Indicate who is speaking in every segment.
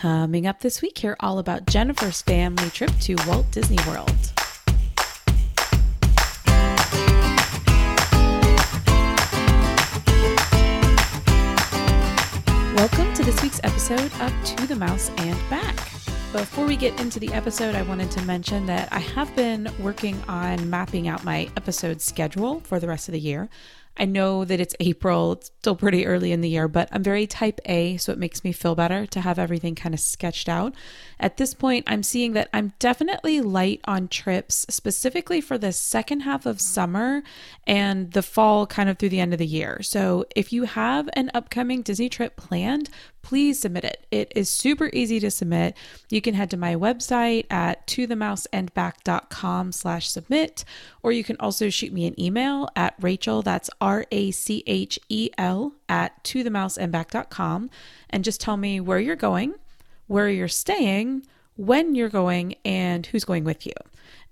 Speaker 1: Coming up this week, hear all about Jennifer's family trip to Walt Disney World. Welcome to this week's episode of To the Mouse and Back. Before we get into the episode, I wanted to mention that I have been working on mapping out my episode schedule for the rest of the year. I know that it's April, it's still pretty early in the year, but I'm very type A, so it makes me feel better to have everything kind of sketched out. At this point, I'm seeing that I'm definitely light on trips, specifically for the second half of summer and the fall, kind of through the end of the year. So if you have an upcoming Disney trip planned, please submit it. It is super easy to submit. You can head to my website at tothe slash submit, or you can also shoot me an email at Rachel, that's R-A-C-H-E-L at tothe and just tell me where you're going where you're staying, when you're going, and who's going with you.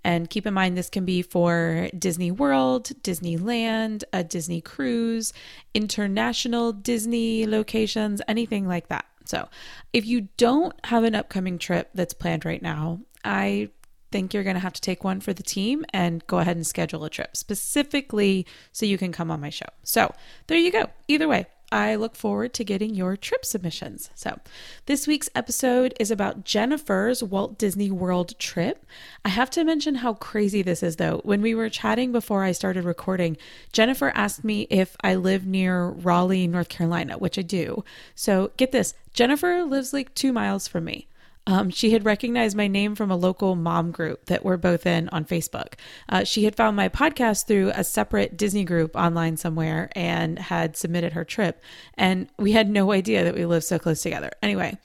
Speaker 1: And keep in mind, this can be for Disney World, Disneyland, a Disney cruise, international Disney locations, anything like that. So, if you don't have an upcoming trip that's planned right now, I think you're going to have to take one for the team and go ahead and schedule a trip specifically so you can come on my show. So, there you go. Either way, I look forward to getting your trip submissions. So, this week's episode is about Jennifer's Walt Disney World trip. I have to mention how crazy this is, though. When we were chatting before I started recording, Jennifer asked me if I live near Raleigh, North Carolina, which I do. So, get this Jennifer lives like two miles from me. Um, she had recognized my name from a local mom group that we're both in on Facebook. Uh, she had found my podcast through a separate Disney group online somewhere and had submitted her trip. And we had no idea that we lived so close together. Anyway,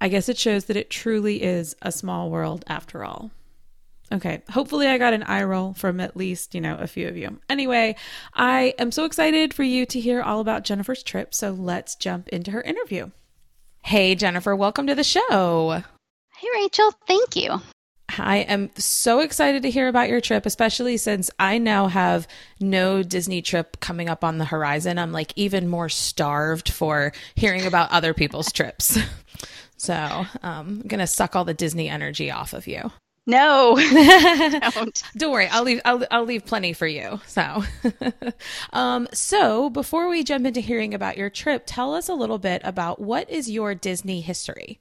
Speaker 1: I guess it shows that it truly is a small world after all. Okay, hopefully I got an eye roll from at least, you know, a few of you. Anyway, I am so excited for you to hear all about Jennifer's trip, so let's jump into her interview. Hey, Jennifer, welcome to the show.
Speaker 2: Hey, Rachel. Thank you.
Speaker 1: I am so excited to hear about your trip, especially since I now have no Disney trip coming up on the horizon. I'm like even more starved for hearing about other people's trips. So um, I'm going to suck all the Disney energy off of you.
Speaker 2: No,
Speaker 1: don't. don't worry. I'll leave. I'll, I'll leave plenty for you. So, um, so before we jump into hearing about your trip, tell us a little bit about what is your Disney history.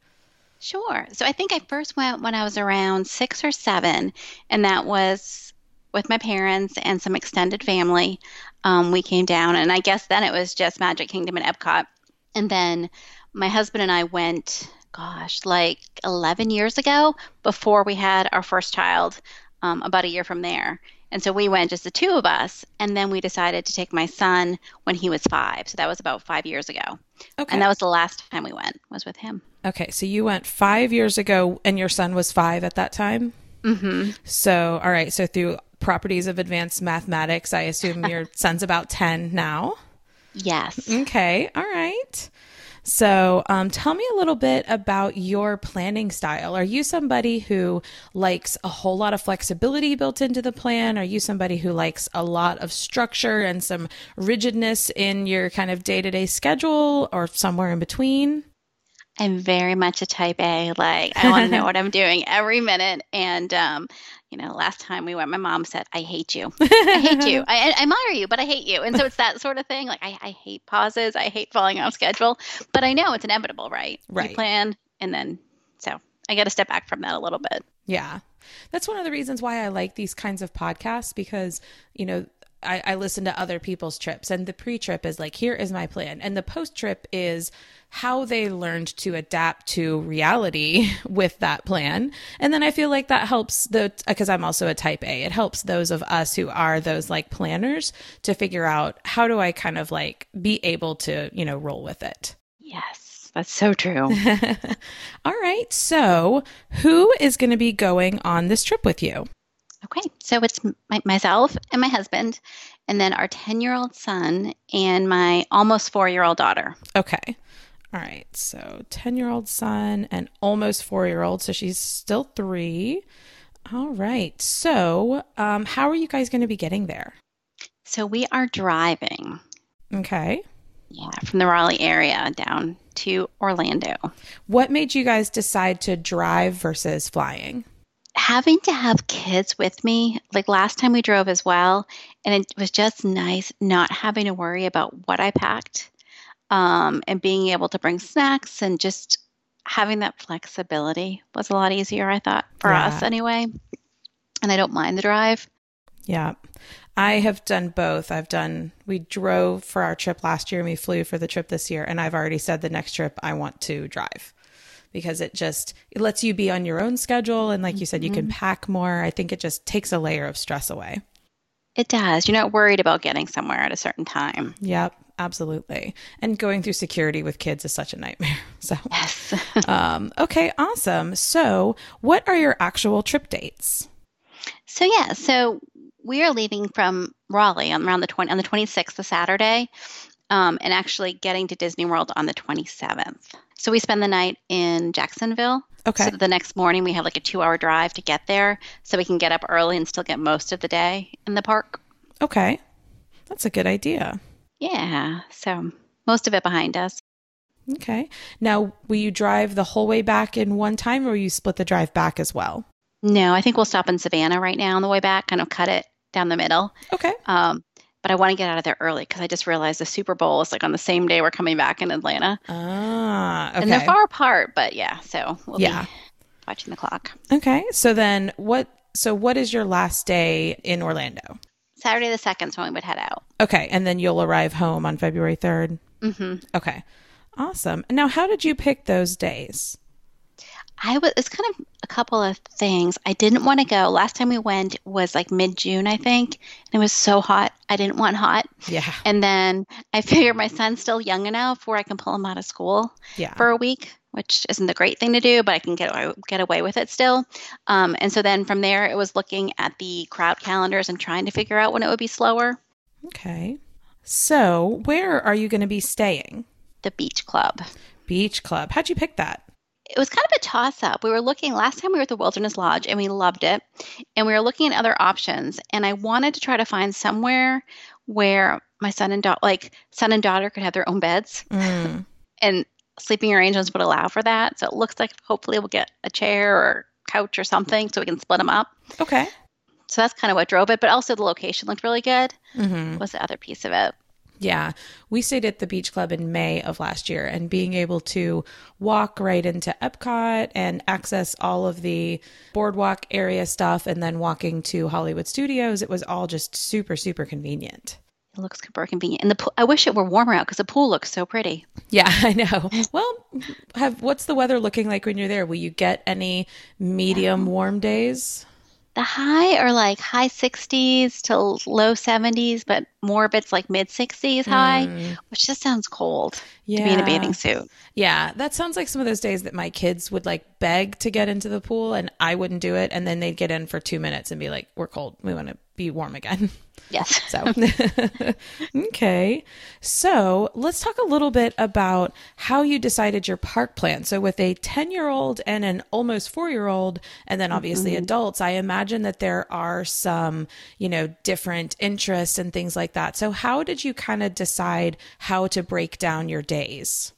Speaker 2: Sure. So I think I first went when I was around six or seven, and that was with my parents and some extended family. Um, we came down, and I guess then it was just Magic Kingdom and Epcot. And then my husband and I went, gosh, like 11 years ago before we had our first child, um, about a year from there. And so we went just the two of us, and then we decided to take my son when he was five. So that was about five years ago. Okay. And that was the last time we went was with him.
Speaker 1: Okay, so you went five years ago, and your son was five at that time.
Speaker 2: Mm-hmm.
Speaker 1: So, all right. So through properties of advanced mathematics, I assume your son's about ten now.
Speaker 2: Yes.
Speaker 1: Okay. All right. So, um, tell me a little bit about your planning style. Are you somebody who likes a whole lot of flexibility built into the plan? Are you somebody who likes a lot of structure and some rigidness in your kind of day to day schedule or somewhere in between?
Speaker 2: I'm very much a type A. Like I want to know what I'm doing every minute. And um, you know, last time we went, my mom said, "I hate you. I hate you. I, I, admire you, but I hate you." And so it's that sort of thing. Like I, I hate pauses. I hate falling off schedule. But I know it's inevitable, right?
Speaker 1: Right.
Speaker 2: You plan, and then so I got to step back from that a little bit.
Speaker 1: Yeah. That's one of the reasons why I like these kinds of podcasts because, you know, I, I listen to other people's trips, and the pre trip is like, here is my plan. And the post trip is how they learned to adapt to reality with that plan. And then I feel like that helps the, because I'm also a type A, it helps those of us who are those like planners to figure out how do I kind of like be able to, you know, roll with it.
Speaker 2: Yes. That's so true.
Speaker 1: All right. So, who is going to be going on this trip with you?
Speaker 2: Okay, so it's my, myself and my husband, and then our 10 year old son and my almost four year old daughter.
Speaker 1: Okay. All right. So 10 year old son and almost four year old. So she's still three. All right. So, um, how are you guys going to be getting there?
Speaker 2: So we are driving.
Speaker 1: Okay.
Speaker 2: Yeah, from the Raleigh area down to Orlando.
Speaker 1: What made you guys decide to drive versus flying?
Speaker 2: Having to have kids with me, like last time we drove as well, and it was just nice not having to worry about what I packed um, and being able to bring snacks and just having that flexibility was a lot easier, I thought, for
Speaker 1: Yeah.
Speaker 2: us anyway. And I don't mind the drive.
Speaker 1: Yeah. I have done both. I've done, we drove for our trip last year and we flew for the trip this year. And I've already said the next trip I want to drive because it just, it lets you be on your own schedule. And like you said, you can pack more. I think it just takes a layer of stress away.
Speaker 2: It does. You're not worried about getting somewhere at a certain time.
Speaker 1: Yep. Absolutely. And going through security with kids is such a nightmare. So,
Speaker 2: Yes.
Speaker 1: um, okay. Awesome. So, what are your actual trip dates?
Speaker 2: so yeah, so we are leaving from Raleigh on around the 20 on the 26th, the Saturday, um, and actually getting to Disney World on the 27th. So we spend the night in Jacksonville.
Speaker 1: Okay.
Speaker 2: So the next morning we have like a two-hour drive to get there, so we can get up early and still get most of the day in the park.
Speaker 1: Okay. That's a good idea.
Speaker 2: Yeah. So most of it behind us.
Speaker 1: Okay. Now, will you drive the whole way back in one time or will you split the drive back as well?
Speaker 2: No, I think we'll stop in Savannah right now on the way back, kind of cut it down the middle.
Speaker 1: Okay.
Speaker 2: Um, but I want to get out of there early because I just realized the Super Bowl is like on the same day we're coming back in Atlanta.
Speaker 1: Ah, okay.
Speaker 2: And they're far apart, but yeah, so we'll
Speaker 1: Yeah.
Speaker 2: be watching the clock.
Speaker 1: Okay. So then what so what is your last day in Orlando?
Speaker 2: Saturday the 2nd is when we would head out.
Speaker 1: Okay, and then you'll arrive home on February 3rd.
Speaker 2: Mm-hmm.
Speaker 1: Okay. Awesome. Now, how did you pick those days?
Speaker 2: I was, it's kind of a couple of things. I didn't want to go. Last time we went was like mid June, I think. And it was so hot. I didn't want hot.
Speaker 1: Yeah.
Speaker 2: And then I figured my son's still young enough where I can pull him out of school
Speaker 1: Yeah.
Speaker 2: for a week, which isn't the great thing to do, but I can get get away with it still. Um, and so then from there, it was looking at the crowd calendars and trying to figure out when it would be slower.
Speaker 1: Okay. So, where are you going to be staying?
Speaker 2: The beach club.
Speaker 1: Beach Club. How'd you pick that?
Speaker 2: It was kind of a toss up. We were looking last time we were at the Wilderness Lodge and we loved it. And we were looking at other options. And I wanted to try to find somewhere where my son and daughter, like son and daughter, could have their own beds
Speaker 1: Mm.
Speaker 2: and sleeping arrangements would allow for that. So it looks like hopefully we'll get a chair or couch or something so we can split them up.
Speaker 1: Okay.
Speaker 2: So that's kind of what drove it. But also the location looked really good.
Speaker 1: hmm
Speaker 2: Was the other piece of it.
Speaker 1: Yeah. We stayed at the beach club in May of last year and being able to walk right into Epcot and access all of the boardwalk area stuff and then walking to Hollywood Studios, it was all just super, super convenient.
Speaker 2: It looks super convenient. And the pool, I wish it were warmer out because the pool looks so pretty.
Speaker 1: Yeah, I know. Well, have what's the weather looking like when you're there? Will you get any medium warm days?
Speaker 2: The high are like high 60s to low 70s, but more of it's like mid 60s high,
Speaker 1: Mm,
Speaker 2: which just sounds cold
Speaker 1: yeah.
Speaker 2: to be in a bathing suit.
Speaker 1: Yeah, that sounds like some of those days that my kids would like beg to get into the pool and I wouldn't do it. And then they'd get in for two minutes and be like, we're cold. We want to be warm again.
Speaker 2: Yes.
Speaker 1: So, okay. So let's talk a little bit about how you decided your park plan. So, with a 10 year old and an almost four year old, and then obviously mm-hmm. adults, I imagine that there are some, you know, different interests and things like that. So, how did you kind of decide how to break down your days?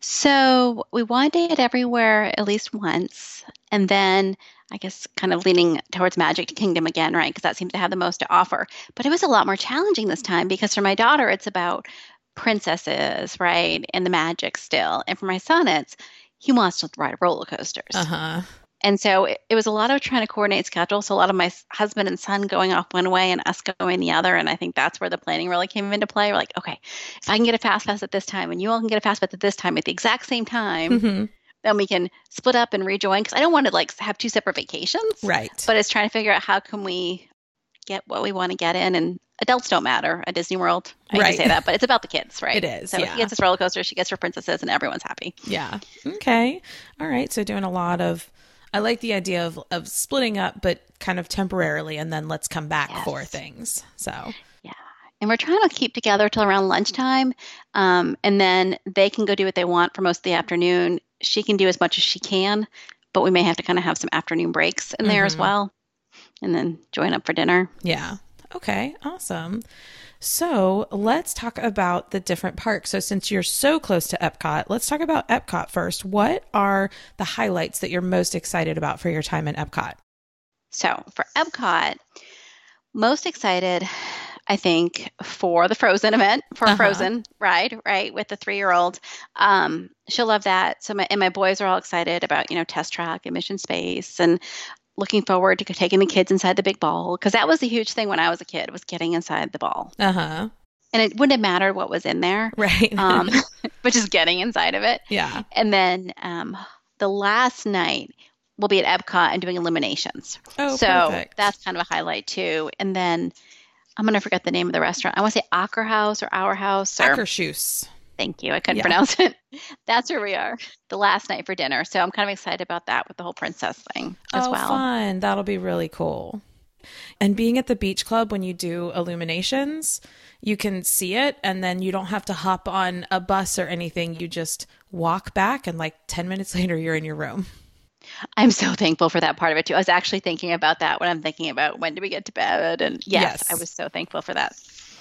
Speaker 2: So we one day it everywhere at least once, and then I guess kind of leaning towards Magic Kingdom again, right? Because that seems to have the most to offer. But it was a lot more challenging this time because for my daughter, it's about princesses, right, and the magic still, and for my son, it's he wants to ride roller coasters.
Speaker 1: Uh huh.
Speaker 2: And so it, it was a lot of trying to coordinate schedules. So a lot of my husband and son going off one way and us going the other. And I think that's where the planning really came into play. We're like, okay, if I can get a fast pass at this time and you all can get a fast pass at this time at the exact same time,
Speaker 1: hmm
Speaker 2: then we can split up and rejoin. Because I don't want to like have two separate vacations,
Speaker 1: Right.
Speaker 2: but it's trying to figure out how can we get what we want to get in. And adults don't matter at Disney World. I hate
Speaker 1: Right.
Speaker 2: to say that, but it's about the kids, right?
Speaker 1: It is,
Speaker 2: So
Speaker 1: yeah.
Speaker 2: he gets his roller coaster, she gets her princesses, and everyone's happy.
Speaker 1: Yeah. Okay. All right. So doing a lot of I like the idea of of splitting up but kind of temporarily and then let's come back
Speaker 2: Yes.
Speaker 1: for things. So Yeah.
Speaker 2: and we're trying to keep together till around lunchtime um, and then they can go do what they want for most of the afternoon she can do as much as she can but we may have to kind of have some afternoon breaks in there as
Speaker 1: Mhm.
Speaker 2: well and then join up for dinner
Speaker 1: yeah. Okay. Awesome. So let's talk about the different parks. So, since you're so close to Epcot, let's talk about Epcot first. What are the highlights that you're most excited about for your time in Epcot?
Speaker 2: So, for Epcot, most excited, I think, for the Frozen event, for
Speaker 1: Uh-huh.
Speaker 2: Frozen ride, right, with the three year old. Um, she'll love that. So, my, and my boys are all excited about, you know, Test Track and Mission Space and looking forward to taking the kids inside the big ball because that was a huge thing when I was a kid was getting inside the ball
Speaker 1: Uh huh.
Speaker 2: and it wouldn't have mattered what was in there
Speaker 1: Right.
Speaker 2: um, but just getting inside of it
Speaker 1: yeah.
Speaker 2: and then um, the last night we'll be at epcot and doing illuminations
Speaker 1: Oh,
Speaker 2: so
Speaker 1: perfect.
Speaker 2: that's kind of a highlight too and then i'm going to forget the name of the restaurant i want to say Acker House or Our House or
Speaker 1: Akershus.
Speaker 2: thank you i couldn't
Speaker 1: Yeah.
Speaker 2: pronounce it that's where we are the last night for dinner so i'm kind of excited about that with the whole princess thing as
Speaker 1: oh,
Speaker 2: well
Speaker 1: fun. That'll be really cool. And being at the beach club when you do illuminations, you can see it and then you don't have to hop on a bus or anything. You just walk back and like 10 minutes later you're in your room.
Speaker 2: I'm so thankful for that part of it too. I was actually thinking about that when I'm thinking about when do we get to bed, and yes,
Speaker 1: Yes.
Speaker 2: I was so thankful for that.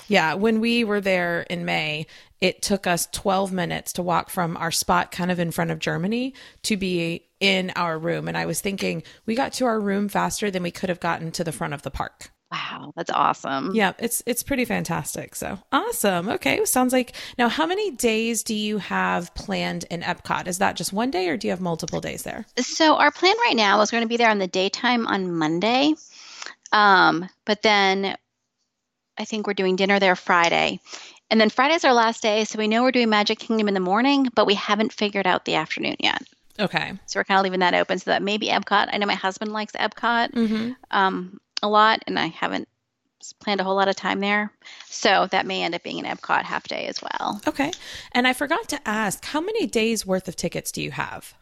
Speaker 1: Yeah, when we were there in May, it took us 12 minutes to walk from our spot kind of in front of Germany to be in our room. And I was thinking we got to our room faster than we could have gotten to the front of the park.
Speaker 2: Wow, that's awesome.
Speaker 1: Yeah, it's it's pretty fantastic. So awesome. Okay, sounds like now. How many days do you have planned in Epcot? Is that just one day, or do you have multiple days there?
Speaker 2: So our plan right now is going to be there on the daytime on Monday, um, but then I think we're doing dinner there Friday, and then Friday's our last day. So we know we're doing Magic Kingdom in the morning, but we haven't figured out the afternoon yet.
Speaker 1: Okay.
Speaker 2: So we're kind of leaving that open so that maybe Epcot. I know my husband likes Epcot.
Speaker 1: Mm-hmm.
Speaker 2: um, a lot, and I haven't planned a whole lot of time there. So that may end up being an Epcot half day as well.
Speaker 1: Okay. And I forgot to ask, how many days worth of tickets do you have?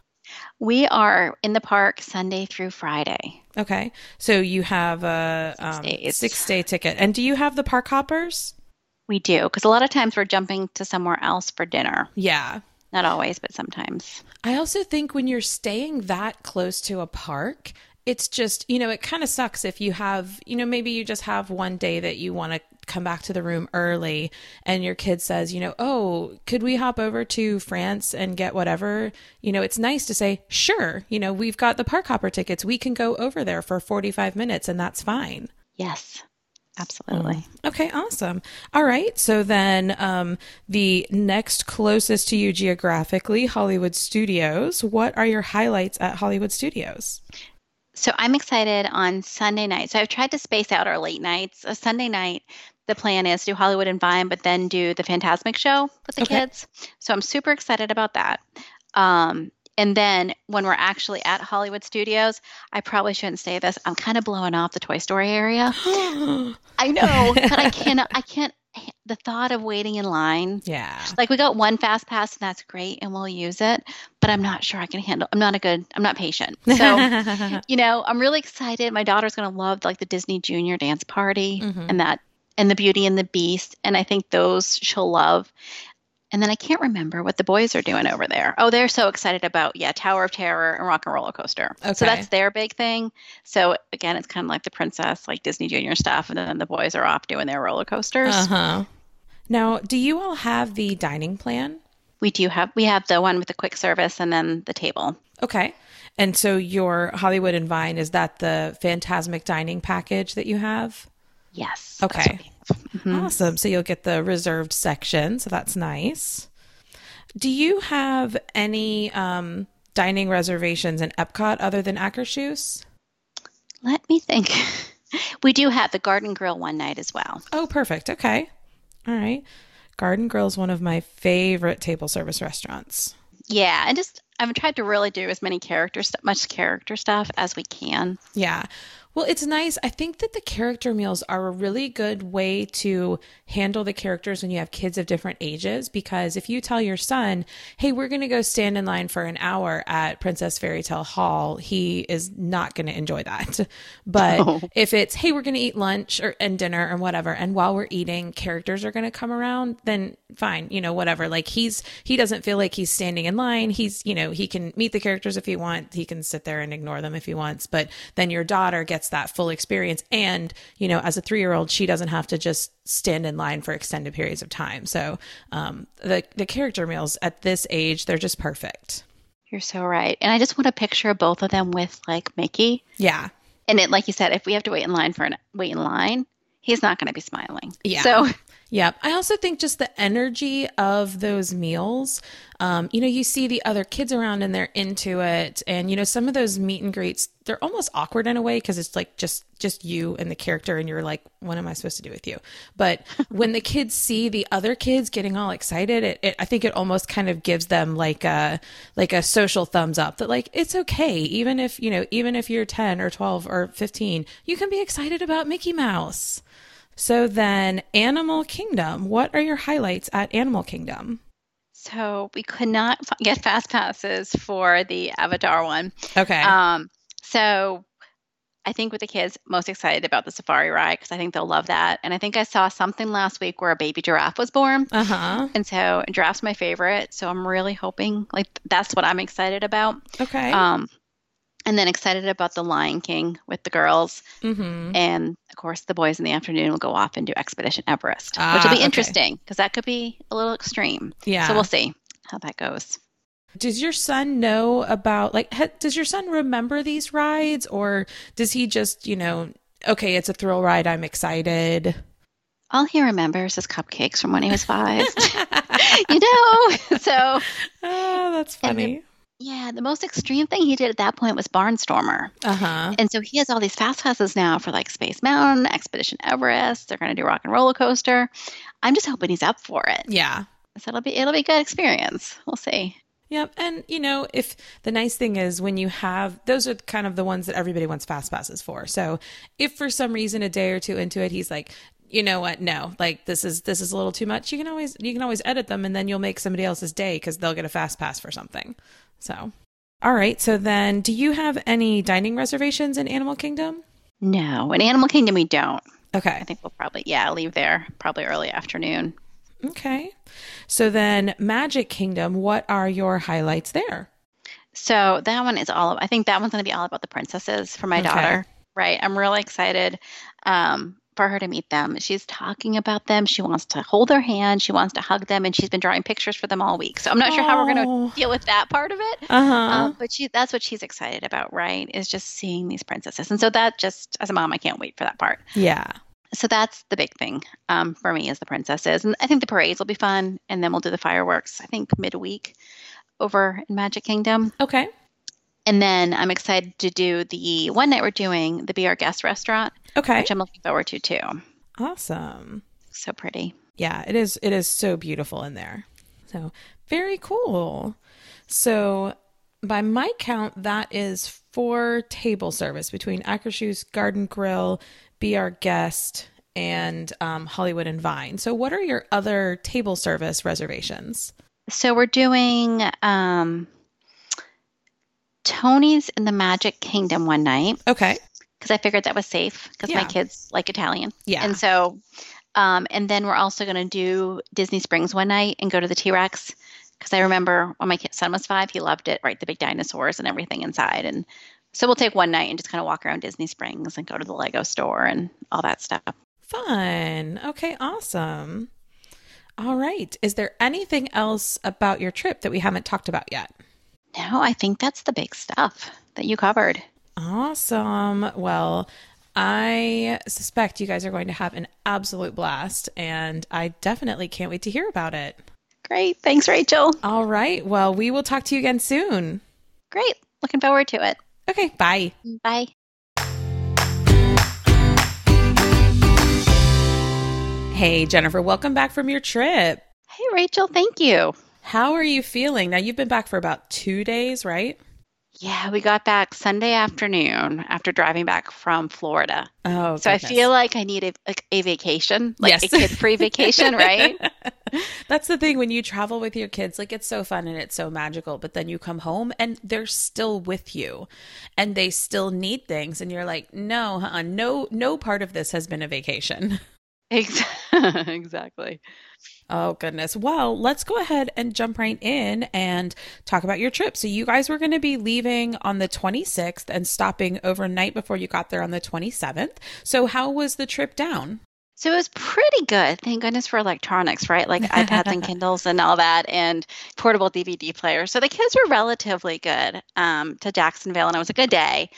Speaker 2: We are in the park Sunday through Friday.
Speaker 1: Okay. So you have a
Speaker 2: Six
Speaker 1: um, six day ticket. And do you have the park hoppers?
Speaker 2: We do, because a lot of times we're jumping to somewhere else for dinner.
Speaker 1: Yeah.
Speaker 2: Not always, but sometimes.
Speaker 1: I also think when you're staying that close to a park, it's just, you know, it kind of sucks if you have, you know, maybe you just have one day that you want to come back to the room early and your kid says, you know, oh, could we hop over to France and get whatever? You know, it's nice to say, sure, you know, we've got the park hopper tickets. We can go over there for 45 minutes and that's fine.
Speaker 2: Yes, absolutely.
Speaker 1: Okay, awesome. All right. So then um, the next closest to you geographically, Hollywood Studios. What are your highlights at Hollywood Studios?
Speaker 2: So I'm excited on Sunday night. So I've tried to space out our late nights. A Sunday night, the plan is to do Hollywood and Vine, but then do the Fantasmic show with the
Speaker 1: Okay.
Speaker 2: kids. So I'm super excited about that. Um, and then when we're actually at Hollywood Studios, I probably shouldn't say this. I'm kind of blowing off the Toy Story area. I know, but I cannot. I can't. The thought of waiting in line.
Speaker 1: yeah.
Speaker 2: Like we got one fast pass, and that's great, and we'll use it. But I'm not sure I can handle. I'm not a good. I'm not patient. So you know, I'm really excited. My daughter's going to love like the Disney Junior dance party
Speaker 1: Mhm.
Speaker 2: and that and the Beauty and the Beast, and I think those she'll love. And then I can't remember what the boys are doing over there. Oh, they're so excited about yeah, Tower of Terror and Rock and Roller Coaster.
Speaker 1: Okay.
Speaker 2: So that's their big thing. So again, it's kind of like the princess, like Disney Junior stuff, and then the boys are off doing their roller coasters.
Speaker 1: Uh huh. Now, do you all have the dining plan?
Speaker 2: We do have we have the one with the quick service and then the table.
Speaker 1: Okay. And so your Hollywood and Vine, is that the Fantasmic dining package that you have?
Speaker 2: Yes.
Speaker 1: Okay.
Speaker 2: what we have. Mhm.
Speaker 1: Awesome. So you'll get the reserved section. So that's nice. Do you have any um, dining reservations in Epcot other than Akershus?
Speaker 2: Let me think. we do have the Garden Grill one night as well.
Speaker 1: Oh, perfect. Okay. All right. Garden Grill is one of my favorite table service restaurants.
Speaker 2: Yeah, and just I've tried to really do as many character st- much character stuff as we can.
Speaker 1: Yeah. Well, it's nice. I think that the character meals are a really good way to handle the characters when you have kids of different ages. Because if you tell your son, hey, we're going to go stand in line for an hour at Princess Fairy Tale Hall, he is not going to enjoy that. But
Speaker 2: No.
Speaker 1: if it's, hey, we're going to eat lunch or and dinner and whatever, and while we're eating, characters are going to come around, then fine, you know, whatever. Like he's, he doesn't feel like he's standing in line. He's, you know, he can meet the characters if he wants. He can sit there and ignore them if he wants. But then your daughter gets gets that full experience. And, you know, as a three year old, she doesn't have to just stand in line for extended periods of time. So um, the, the character meals at this age, they're just perfect.
Speaker 2: You're so right. And I just want a picture of both of them with like Mickey.
Speaker 1: Yeah.
Speaker 2: And it, like you said, if we have to wait in line for an wait in line, he's not going to be smiling.
Speaker 1: Yeah.
Speaker 2: So
Speaker 1: Yep. I also think just the energy of those meals. Um, you know, you see the other kids around and they're into it, and you know, some of those meet and greets they're almost awkward in a way because it's like just just you and the character, and you're like, what am I supposed to do with you? But when the kids see the other kids getting all excited, it, it I think it almost kind of gives them like a like a social thumbs up that like it's okay, even if you know, even if you're ten or twelve or fifteen, you can be excited about Mickey Mouse. So then, Animal Kingdom. What are your highlights at Animal Kingdom?
Speaker 2: So we could not get fast passes for the Avatar one.
Speaker 1: Okay.
Speaker 2: Um, so I think with the kids, most excited about the safari ride because I think they'll love that. And I think I saw something last week where a baby giraffe was born.
Speaker 1: Uh huh.
Speaker 2: And so giraffe's my favorite. So I'm really hoping like that's what I'm excited about.
Speaker 1: Okay.
Speaker 2: Um, and then excited about the Lion King with the girls.
Speaker 1: mm-hmm.
Speaker 2: And of course, the boys in the afternoon will go off and do Expedition Everest, which
Speaker 1: Ah,
Speaker 2: will be
Speaker 1: okay.
Speaker 2: interesting because that could be a little extreme.
Speaker 1: Yeah.
Speaker 2: So we'll see how that goes.
Speaker 1: does your son know about like? Ha- does your son remember these rides, or does he just you know? Okay, it's a thrill ride. I'm excited.
Speaker 2: All he remembers is cupcakes from when he was five. you know? So,
Speaker 1: Oh, that's funny.
Speaker 2: Yeah, the most extreme thing he did at that point was Barnstormer.
Speaker 1: Uh huh.
Speaker 2: And so he has all these fast passes now for like Space Mountain, Expedition Everest. They're going to do Rock and Roller Coaster. I'm just hoping he's up for it.
Speaker 1: Yeah.
Speaker 2: So it'll be it'll be a good experience. We'll see.
Speaker 1: Yep. And, you know, if the nice thing is when you have those are kind of the ones that everybody wants fast passes for. So if for some reason a day or two into it, he's like, you know what? No, like this is this is a little too much. You can always you can always edit them and then you'll make somebody else's day because they'll get a fast pass for something. So, all right. So then, do you have any dining reservations in Animal Kingdom?
Speaker 2: No, in Animal Kingdom we don't.
Speaker 1: Okay.
Speaker 2: I think we'll probably yeah leave there probably early afternoon.
Speaker 1: Okay. So then, Magic Kingdom. What are your highlights there?
Speaker 2: So that one is all. I think that one's going to be all about the princesses for my
Speaker 1: Okay.
Speaker 2: daughter. Right. I'm really excited um, for her to meet them. She's talking about them. She wants to hold their hand. She wants to hug them, and she's been drawing pictures for them all week. So I'm not sure how we're going
Speaker 1: Oh.
Speaker 2: to deal with that part of it.
Speaker 1: Uh huh.
Speaker 2: Um, but she, that's what she's excited about, right? Is just seeing these princesses. And so that just, as a mom, I can't wait for that part.
Speaker 1: yeah.
Speaker 2: So that's the big thing um, for me is the princesses. And I think the parades will be fun. And then we'll do the fireworks, I think midweek over in Magic Kingdom.
Speaker 1: Okay.
Speaker 2: And then I'm excited to do the one night we're doing the Be Our Guest restaurant,
Speaker 1: Okay.
Speaker 2: which I'm looking forward to too.
Speaker 1: Awesome.
Speaker 2: So pretty.
Speaker 1: Yeah, it is it is so beautiful in there. So, very cool. So, by my count that is four table service between Akershus Garden Grill, Be Our Guest, and um, Hollywood and Vine. So, what are your other table service reservations?
Speaker 2: So we're doing um, Tony's in the Magic Kingdom one night
Speaker 1: Okay.
Speaker 2: Because I figured that was safe because
Speaker 1: Yeah.
Speaker 2: my kids like Italian.
Speaker 1: Yeah.
Speaker 2: And so, um, and then we're also going to do Disney Springs one night and go to the T Rex because I remember when my son was five, he loved it, right? The big dinosaurs and everything inside. And so we'll take one night and just kind of walk around Disney Springs and go to the Lego store and all that stuff.
Speaker 1: Fun. Okay, awesome. All right. Is there anything else about your trip that we haven't talked about yet?
Speaker 2: No, I think that's the big stuff that you covered.
Speaker 1: Awesome. Well, I suspect you guys are going to have an absolute blast, and I definitely can't wait to hear about it.
Speaker 2: Great. Thanks, Rachel.
Speaker 1: All right. Well, we will talk to you again soon.
Speaker 2: Great. Looking forward to it.
Speaker 1: Okay. Bye.
Speaker 2: Bye.
Speaker 1: Hey, Jennifer, welcome back from your trip.
Speaker 2: Hey, Rachel. Thank you.
Speaker 1: How are you feeling? Now, you've been back for about two days, right?
Speaker 2: Yeah, we got back Sunday afternoon after driving back from Florida.
Speaker 1: Oh,
Speaker 2: So I feel like I need a, like a vacation, like
Speaker 1: Yes.
Speaker 2: a kid-free vacation, right?
Speaker 1: That's the thing when you travel with your kids, like it's so fun and it's so magical, but then you come home and they're still with you and they still need things and you're like, no, uh no no part of this has been a vacation.
Speaker 2: exactly.
Speaker 1: Oh, goodness. Well, let's go ahead and jump right in and talk about your trip. So, you guys were going to be leaving on the 26th and stopping overnight before you got there on the 27th. So, how was the trip down?
Speaker 2: So it was pretty good. Thank goodness for electronics, right? Like iPads and Kindles and all that, and portable DVD players. So the kids were relatively good um, to Jacksonville, and it was a good day.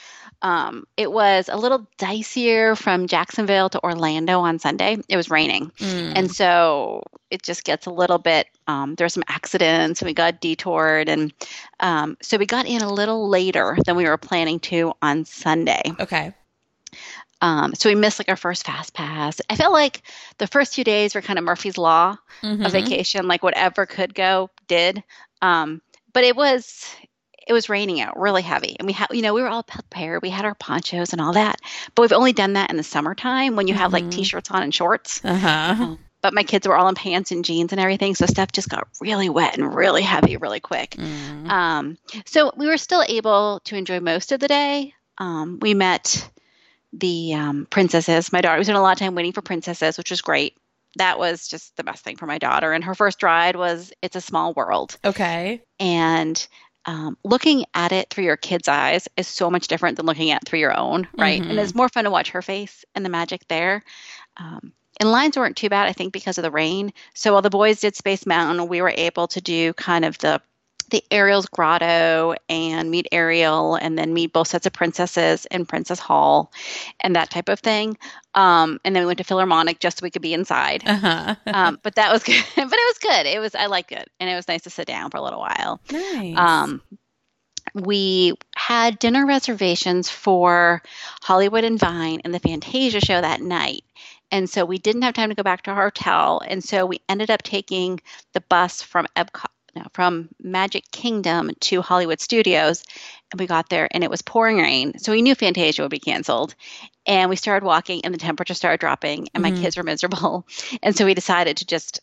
Speaker 2: Um, it was a little dicier from Jacksonville to Orlando on Sunday. It was raining. Mm. And so it just gets a little bit, um, there were some accidents and we got detoured. And um, so we got in a little later than we were planning to on Sunday.
Speaker 1: Okay.
Speaker 2: Um, so we missed like our first fast pass. I felt like the first few days were kind of Murphy's Law mm-hmm. of vacation, like whatever could go did. Um, but it was it was raining out really heavy and we had you know we were all prepared we had our ponchos and all that but we've only done that in the summertime when you have mm-hmm. like t-shirts on and shorts. Uh-huh. Um, but my kids were all in pants and jeans and everything so stuff just got really wet and really heavy really quick. Mm. um, so we were still able to enjoy most of the day. Um, we met the um, princesses. My daughter was spent a lot of time waiting for princesses which was great. That was just the best thing for my daughter and her first ride was it's a small world.
Speaker 1: Okay.
Speaker 2: And um, looking at it through your kid's eyes is so much different than looking at it through your own, right? Mm-hmm. And it's more fun to watch her face and the magic there. Um, and lines weren't too bad, I think, because of the rain. So while the boys did Space Mountain, we were able to do kind of the the Ariel's Grotto and meet Ariel and then meet both sets of princesses in Princess Hall and that type of thing. Um, and then we went to PhilharMagic just so we could be inside. Uh-huh. um, but that was good. but it was good. It was I liked it, and it was nice to sit down for a little while.
Speaker 1: Nice.
Speaker 2: Um, we had dinner reservations for Hollywood and Vine and the Fantasia show that night. And so we didn't have time to go back to our hotel. And so we ended up taking the bus from Epcot, no, from Magic Kingdom to Hollywood Studios. And we got there and it was pouring rain. So we knew Fantasia would be canceled. And we started walking and the temperature started dropping and mm-hmm. my kids were miserable. And so we decided to just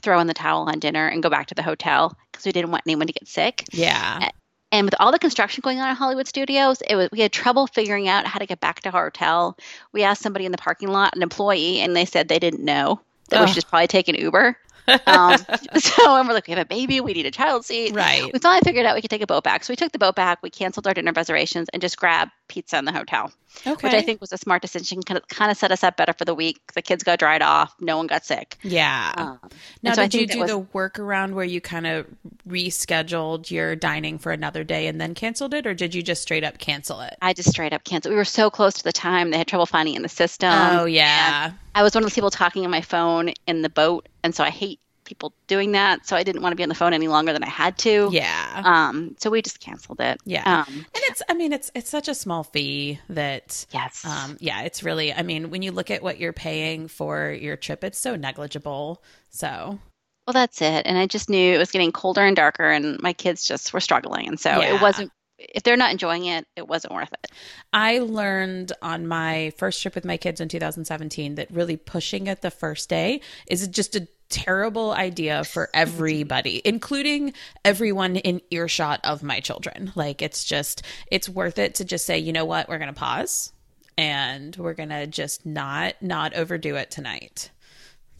Speaker 2: throw in the towel on dinner and go back to the hotel because we didn't want anyone to get sick.
Speaker 1: Yeah.
Speaker 2: And with all the construction going on at Hollywood Studios, it was we had trouble figuring out how to get back to our hotel. We asked somebody in the parking lot, an employee, and they said they didn't know that oh. we should just probably take an Uber um, so and we're like, we have a baby, we need a child seat.
Speaker 1: Right.
Speaker 2: We finally figured out we could take a boat back. So we took the boat back, we canceled our dinner reservations, and just grabbed pizza in the hotel. Okay. Which I think was a smart decision. Kind of, kind of set us up better for the week. The kids got dried off. No one got sick.
Speaker 1: Yeah. Um, now, so did you do was, the workaround where you kind of rescheduled your dining for another day and then canceled it, or did you just straight up cancel it?
Speaker 2: I just straight up canceled. We were so close to the time; they had trouble finding in the system.
Speaker 1: Oh yeah.
Speaker 2: I was one of the people talking on my phone in the boat, and so I hate people doing that. So I didn't want to be on the phone any longer than I had to.
Speaker 1: Yeah.
Speaker 2: Um. So we just canceled it.
Speaker 1: Yeah. Um, and it's. I mean, it's it's such a small fee that.
Speaker 2: Yes.
Speaker 1: Um. Yeah. It's really. I mean, when you look at what you're paying for your trip, it's so negligible. So.
Speaker 2: Well, that's it. And I just knew it was getting colder and darker, and my kids just were struggling, and so yeah. it wasn't if they're not enjoying it, it wasn't worth it.
Speaker 1: I learned on my first trip with my kids in 2017 that really pushing it the first day is just a terrible idea for everybody, including everyone in earshot of my children. Like it's just it's worth it to just say, you know what, we're going to pause and we're going to just not not overdo it tonight.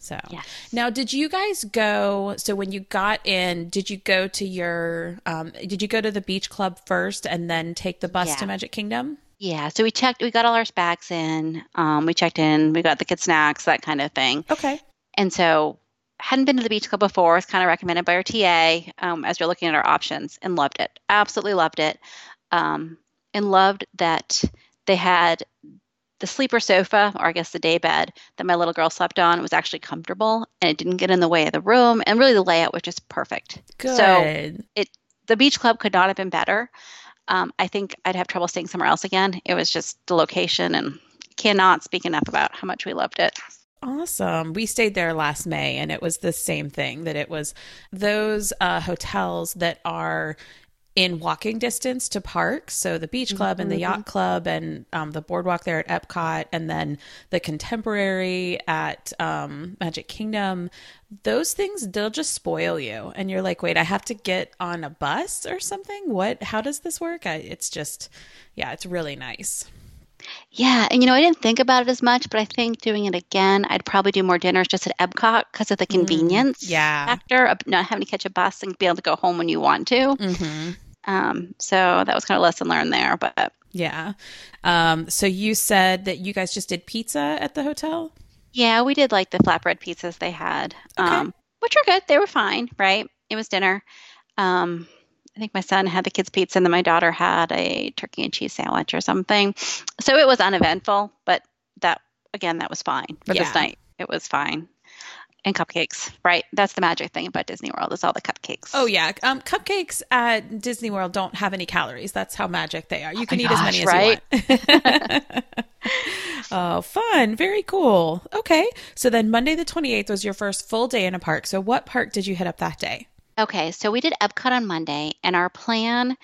Speaker 1: So
Speaker 2: yes.
Speaker 1: now, did you guys go? So when you got in, did you go to your? Um, did you go to the beach club first and then take the bus yeah. to Magic Kingdom?
Speaker 2: Yeah. So we checked. We got all our bags in. Um, we checked in. We got the kids snacks, that kind of thing.
Speaker 1: Okay.
Speaker 2: And so hadn't been to the beach club before. It's kind of recommended by our TA um, as we are looking at our options, and loved it. Absolutely loved it. Um, and loved that they had the sleeper sofa, or I guess the day bed that my little girl slept on, was actually comfortable and it didn't get in the way of the room. And really, the layout was just perfect.
Speaker 1: Good.
Speaker 2: So it the beach club could not have been better. Um, I think I'd have trouble staying somewhere else again. It was just the location, and cannot speak enough about how much we loved it.
Speaker 1: Awesome. We stayed there last May and it was the same thing that it was those uh, hotels that are in walking distance to parks. So the beach club mm-hmm. and the yacht mm-hmm. club and um, the boardwalk there at Epcot and then the contemporary at um, Magic Kingdom. Those things, they'll just spoil you. And you're like, wait, I have to get on a bus or something? What? How does this work? I, it's just, yeah, it's really nice.
Speaker 2: Yeah, and you know, I didn't think about it as much, but I think doing it again, I'd probably do more dinners just at Epcot because of the convenience
Speaker 1: Mm, yeah.
Speaker 2: factor of not having to catch a bus and be able to go home when you want to.
Speaker 1: hmm
Speaker 2: Um, so that was kind of lesson learned there. But
Speaker 1: Yeah. Um, so you said that you guys just did pizza at the hotel?
Speaker 2: yeah, we did like the flatbread pizzas they had,
Speaker 1: Okay.
Speaker 2: um, which were good. They were fine, right? It was dinner. Um, I think my son had the kids' pizza, and then my daughter had a turkey and cheese sandwich or something. So it was uneventful, but that again, that was fine for
Speaker 1: Yeah.
Speaker 2: this night. It was fine. And cupcakes, right? That's the magic thing about Disney World is all the cupcakes.
Speaker 1: Oh yeah, um, cupcakes at Disney World don't have any calories. That's how magic they are. You can
Speaker 2: my
Speaker 1: eat as many
Speaker 2: gosh,
Speaker 1: as you want. oh, fun! Very cool. Okay, so then Monday the twenty eighth was your first full day in a park. So what park did you hit up that day?
Speaker 2: Okay, so we did Epcot on Monday, and our plan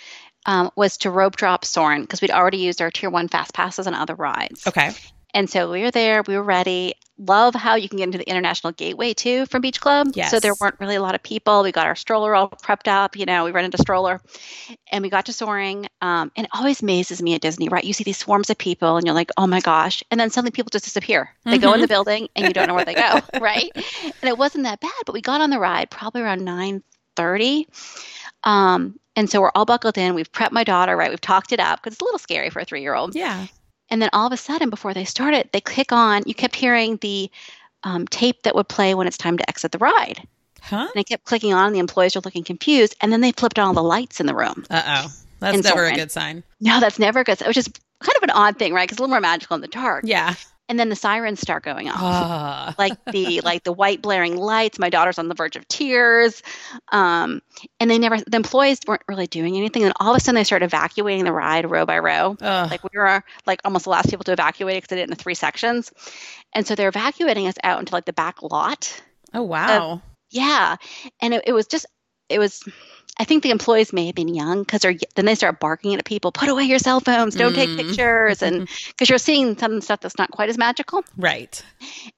Speaker 2: um, was to rope drop Soarin' because we'd already used our Tier One fast passes on other rides.
Speaker 1: Okay.
Speaker 2: And so we were there, we were ready. Love how you can get into the International Gateway too from Beach Club.
Speaker 1: Yes.
Speaker 2: So there weren't really a lot of people. We got our stroller all prepped up. You know, we rented a stroller and we got to Soarin'. Um, and it always amazes me at Disney, right? You see these swarms of people and you're like, oh my gosh. And then suddenly people just disappear. They go in the building and you don't know where they go, right? And it wasn't that bad, but we got on the ride probably around 9.30. Um, and so we're all buckled in. We've prepped my daughter, right? We've talked it up because it's a little scary for a three year old.
Speaker 1: Yeah.
Speaker 2: And then all of a sudden, before they started, they click on, you kept hearing the um, tape that would play when it's time to exit the ride.
Speaker 1: Huh?
Speaker 2: And they kept clicking on, and the employees are looking confused. And then they flipped on all the lights in the room.
Speaker 1: Uh oh. That's never a good sign.
Speaker 2: No, that's never a good. It was just kind of an odd thing, right? Because it's a little more magical in the dark.
Speaker 1: Yeah.
Speaker 2: And then the sirens start going off.
Speaker 1: Ah.
Speaker 2: like the like the white blaring lights. My daughter's on the verge of tears, um, and they never. The employees weren't really doing anything. And all of a sudden, they started evacuating the ride row by row.
Speaker 1: Ugh.
Speaker 2: Like we were like almost the last people to evacuate because they did it in three sections, and so they're evacuating us out into like the back lot.
Speaker 1: oh wow.
Speaker 2: Yeah, and it, it was just it was. I think the employees may have been young because then they start barking at people, put away your cell phones, don't take
Speaker 1: Mm.
Speaker 2: pictures, and because you're seeing some stuff that's not quite as magical.
Speaker 1: right.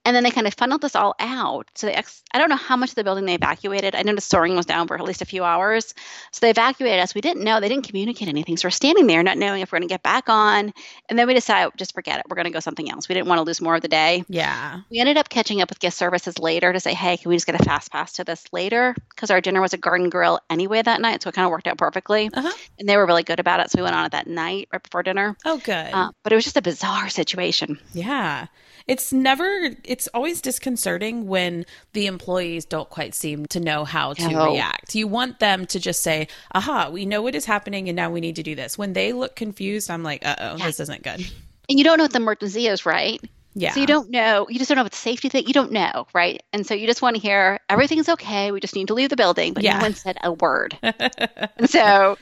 Speaker 2: And then they kind of funneled us all out. So they, ex- I don't know how much of the building they evacuated. I noticed Soarin' was down for at least a few hours. So they evacuated us. We didn't know. They didn't communicate anything. So we're standing there, not knowing if we're going to get back on. And then we decided, just forget it. We're going to go something else. We didn't want to lose more of the day.
Speaker 1: Yeah.
Speaker 2: We ended up catching up with guest services later to say, hey, can we just get a fast pass to this later? Because our dinner was a garden grill anyway that night. So it kind of worked out perfectly.
Speaker 1: Uh-huh.
Speaker 2: And they were really good about it. So we went on it that night right before dinner.
Speaker 1: Oh good.
Speaker 2: Uh, but it was just a bizarre situation.
Speaker 1: Yeah. It's never, it's always disconcerting when the employees don't quite seem to know how to
Speaker 2: No.
Speaker 1: react. You want them to just say, aha, we know what is happening and now we need to do this. When they look confused, I'm like, uh oh, this isn't good.
Speaker 2: And you don't know what the emergency is, right?
Speaker 1: Yeah.
Speaker 2: So you don't know, you just don't know what the safety thing, you don't know, right? And so you just want to hear everything's okay. We just need to leave the building, but
Speaker 1: Yeah.
Speaker 2: no one said a word. and so,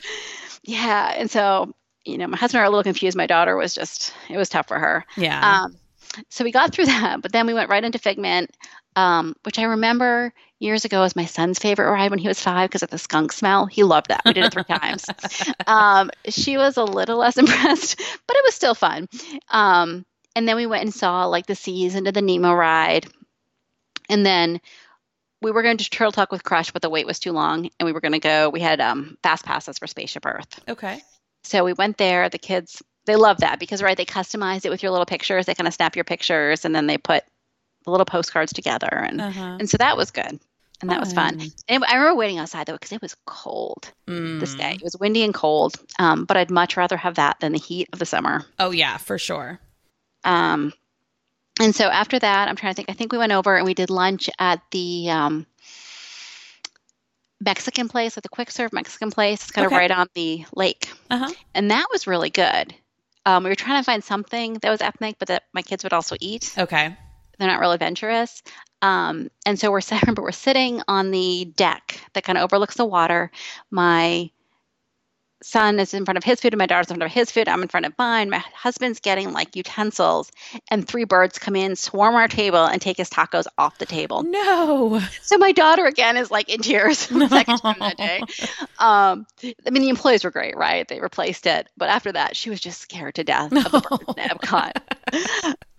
Speaker 2: yeah. And so, you know, my husband and I were a little confused. My daughter was just, it was tough for her.
Speaker 1: yeah.
Speaker 2: Um, so we got through that, but then we went right into Figment, um, which I remember years ago as my son's favorite ride when he was five because of the skunk smell. He loved that. We did it three times. Um, she was a little less impressed, but it was still fun. Um, and then we went and saw like the seas into the Nemo ride, and then we were going to Turtle Talk with Crush, but the wait was too long, and we were going to go. We had um, fast passes for Spaceship Earth.
Speaker 1: okay.
Speaker 2: So we went there. The kids, they love that because, right, they customize it with your little pictures. They kind of snap your pictures and then they put the little postcards together. And,
Speaker 1: Uh-huh.
Speaker 2: and so that was good. And that was fun.
Speaker 1: Fun.
Speaker 2: And I remember waiting outside though because it was cold this
Speaker 1: Mm.
Speaker 2: day. It was windy and cold. Um, but I'd much rather have that than the heat of the summer.
Speaker 1: Oh, yeah, for sure.
Speaker 2: Um, and so after that, I'm trying to think. I think we went over and we did lunch at the um, Mexican place, at the quick serve Mexican place. It's kind
Speaker 1: Okay.
Speaker 2: of right on the lake.
Speaker 1: Uh-huh.
Speaker 2: and that was really good. Um, we were trying to find something that was ethnic, but that my kids would also eat.
Speaker 1: Okay.
Speaker 2: They're not real adventurous, um, and so we're. I remember we're sitting on the deck that kind of overlooks the water. My son is in front of his food, and my daughter's in front of his food. I'm in front of mine. My husband's getting like utensils, and three birds come in, swarm our table, and take his tacos off the table.
Speaker 1: No.
Speaker 2: So my daughter again is like in tears the second time that day. Um, I mean, the employees were great, right? They replaced it, but after that, she was just scared to death of the birds in Epcot.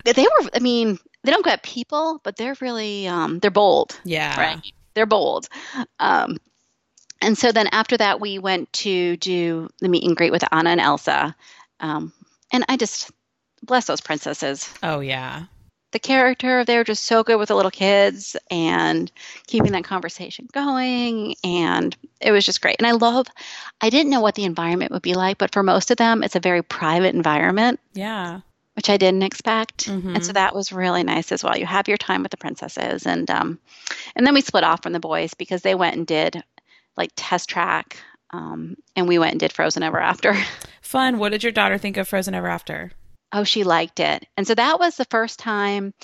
Speaker 2: They were, I mean, they don't get people, but they're really, um, they're bold,
Speaker 1: Yeah.
Speaker 2: right? They're bold. Um, and so then after that, we went to do the meet and greet with Anna and Elsa. Um, and I just, bless those princesses.
Speaker 1: Oh yeah.
Speaker 2: The character, they were just so good with the little kids and keeping that conversation going. And it was just great. And I love, I didn't know what the environment would be like, but for most of them, it's a very private environment.
Speaker 1: Yeah.
Speaker 2: Which I didn't expect,
Speaker 1: Mhm.
Speaker 2: and so that was really nice as well. You have your time with the princesses, and um, and then we split off from the boys because they went and did like test track, um, and we went and did Frozen Ever After.
Speaker 1: Fun. What did your daughter think of Frozen Ever After?
Speaker 2: Oh, she liked it. And so that was the first time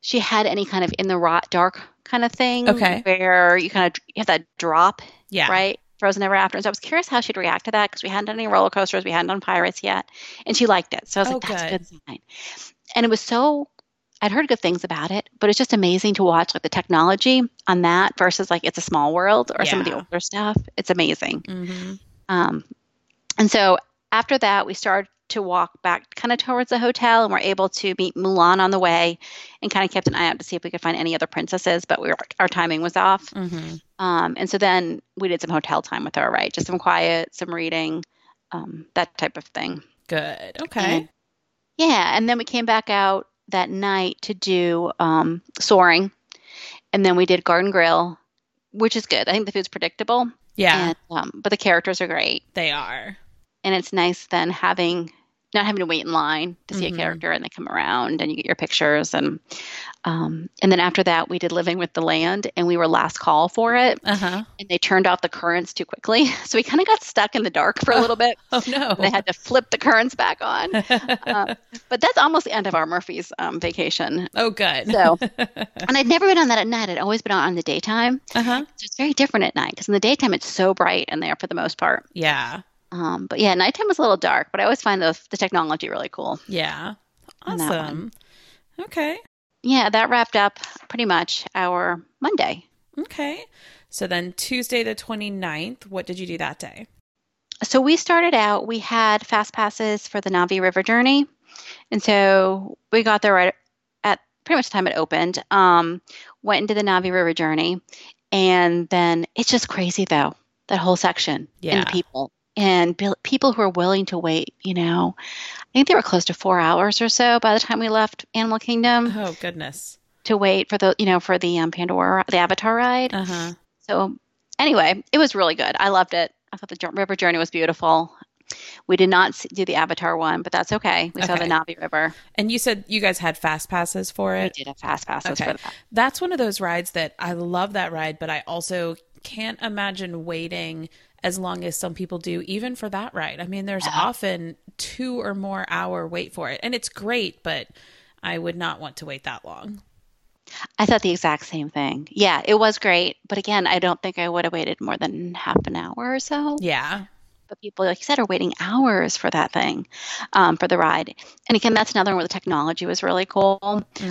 Speaker 2: she had any kind of in the rot dark kind of thing.
Speaker 1: Okay.
Speaker 2: Where you kind of you have that drop,
Speaker 1: Yeah.
Speaker 2: right? Frozen Ever After. And so I was curious how she'd react to that because we hadn't done any roller coasters, we hadn't done pirates yet. And she liked it. So I was
Speaker 1: Oh,
Speaker 2: like, that's a
Speaker 1: good.
Speaker 2: good sign. And it was so I'd heard good things about it, but it's just amazing to watch like the technology on that versus like it's a small world or some of the older stuff. It's amazing.
Speaker 1: Mm-hmm.
Speaker 2: Um, and so after that, we started to walk back kind of towards the hotel and were able to meet Mulan on the way and kind of kept an eye out to see if we could find any other princesses, but we were, our timing was off.
Speaker 1: Mm-hmm.
Speaker 2: Um, and so then we did some hotel time with her, right? Just some quiet, some reading, um, that type of thing.
Speaker 1: Good. Okay.
Speaker 2: And- yeah. And then we came back out that night to do um, Soarin'. And then we did Garden Grill, which is good. I think the food's predictable.
Speaker 1: yeah,
Speaker 2: And, um, but the characters are great
Speaker 1: they are.
Speaker 2: and it's nice then having not having to wait in line to see
Speaker 1: Mhm.
Speaker 2: a character and they come around and you get your pictures and um, and then after that we did living with the land and we were last call for it
Speaker 1: Uh huh.
Speaker 2: and they turned off the currents too quickly so we kind of got stuck in the dark for a little bit
Speaker 1: Oh no.
Speaker 2: they had to flip the currents back on uh, but that's almost the end of our murphy's um, vacation
Speaker 1: oh good.
Speaker 2: so and i'd never been on that at night i'd always been on in the daytime
Speaker 1: uh huh.
Speaker 2: so it's very different at night because in the daytime it's so bright in there for the most part
Speaker 1: Yeah.
Speaker 2: um, but yeah, nighttime was a little dark, but I always find the the technology really cool.
Speaker 1: Yeah.
Speaker 2: On.
Speaker 1: Awesome. Okay.
Speaker 2: Yeah, that wrapped up pretty much our Monday.
Speaker 1: Okay. So then Tuesday the 29th, what did you do that day?
Speaker 2: So we started out, we had fast passes for the Na'vi River journey. And so we got there right at pretty much the time it opened. Um, went into the Na'vi River journey. And then it's just crazy though, that whole section
Speaker 1: Yeah.
Speaker 2: and the people. And people who are willing to wait, you know, I think they were close to four hours or so by the time we left Animal Kingdom.
Speaker 1: Oh goodness.
Speaker 2: to wait for the you know for the um, Pandora the Avatar ride.
Speaker 1: Uh huh.
Speaker 2: So anyway, it was really good. I loved it. I thought the river journey was beautiful. We did not do the Avatar one, but that's okay. We saw the
Speaker 1: Okay.
Speaker 2: Na'vi River.
Speaker 1: And you said you guys had fast passes for it.
Speaker 2: We did a fast passes
Speaker 1: Okay.
Speaker 2: for that.
Speaker 1: That's one of those rides that I love that ride, but I also can't imagine waiting as long as some people do, even for that ride. I mean, there's
Speaker 2: Yeah.
Speaker 1: often two or more hour wait for it, and it's great, but I would not want to wait that long.
Speaker 2: I thought the exact same thing. Yeah, it was great, but again, I don't think I would have waited more than half an hour or so.
Speaker 1: Yeah.
Speaker 2: But people, like you said, are waiting hours for that thing, um, for the ride. And again, that's another one where the technology was really cool.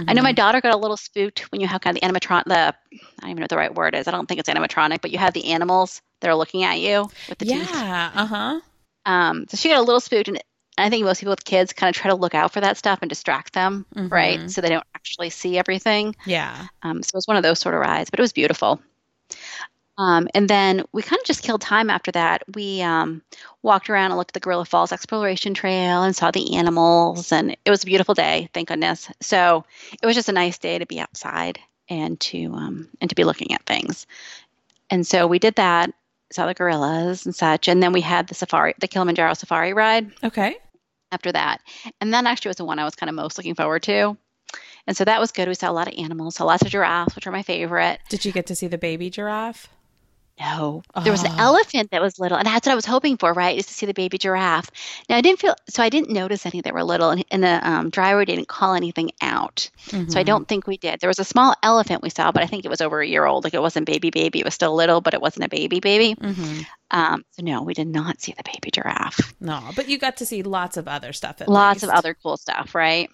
Speaker 2: I know my daughter got a little spooked when you have kind of the animatron, the I don't even know what the right word is. I don't think it's animatronic, but you have the animals that are looking at you with the teeth.
Speaker 1: Yeah. Uh huh.
Speaker 2: Um, so she got a little spooked, and I think most people with kids kind of try to look out for that stuff and distract them, right?
Speaker 1: Mhm.
Speaker 2: So they don't actually see everything.
Speaker 1: Yeah.
Speaker 2: Um, so it was one of those sort of rides, but it was beautiful. Um, and then we kind of just killed time after that. We um, walked around and looked at the Gorilla Falls Exploration Trail and saw the animals, and it was a beautiful day, thank goodness. So it was just a nice day to be outside and to um, and to be looking at things. And so we did that, saw the gorillas and such, and then we had the safari, the Kilimanjaro safari ride
Speaker 1: Okay.
Speaker 2: after that. And that actually was the one I was kind of most looking forward to. And so that was good. We saw a lot of animals, saw lots of giraffes, which are my favorite.
Speaker 1: Did you get to see the baby giraffe?
Speaker 2: No, there was an
Speaker 1: Oh.
Speaker 2: elephant that was little, and that's what I was hoping for, right? Is to see the baby giraffe. Now I didn't feel so I didn't notice any that were little, and, and the um, driver didn't call anything out, so I
Speaker 1: Mhm.
Speaker 2: don't think we did. There was a small elephant we saw, but I think it was over a year old. Like it wasn't baby baby; it was still little, but it wasn't a baby baby.
Speaker 1: Mhm.
Speaker 2: Um, so no, we did not see the baby giraffe.
Speaker 1: No, but you got to see lots of other stuff. At
Speaker 2: lots of other cool stuff, right?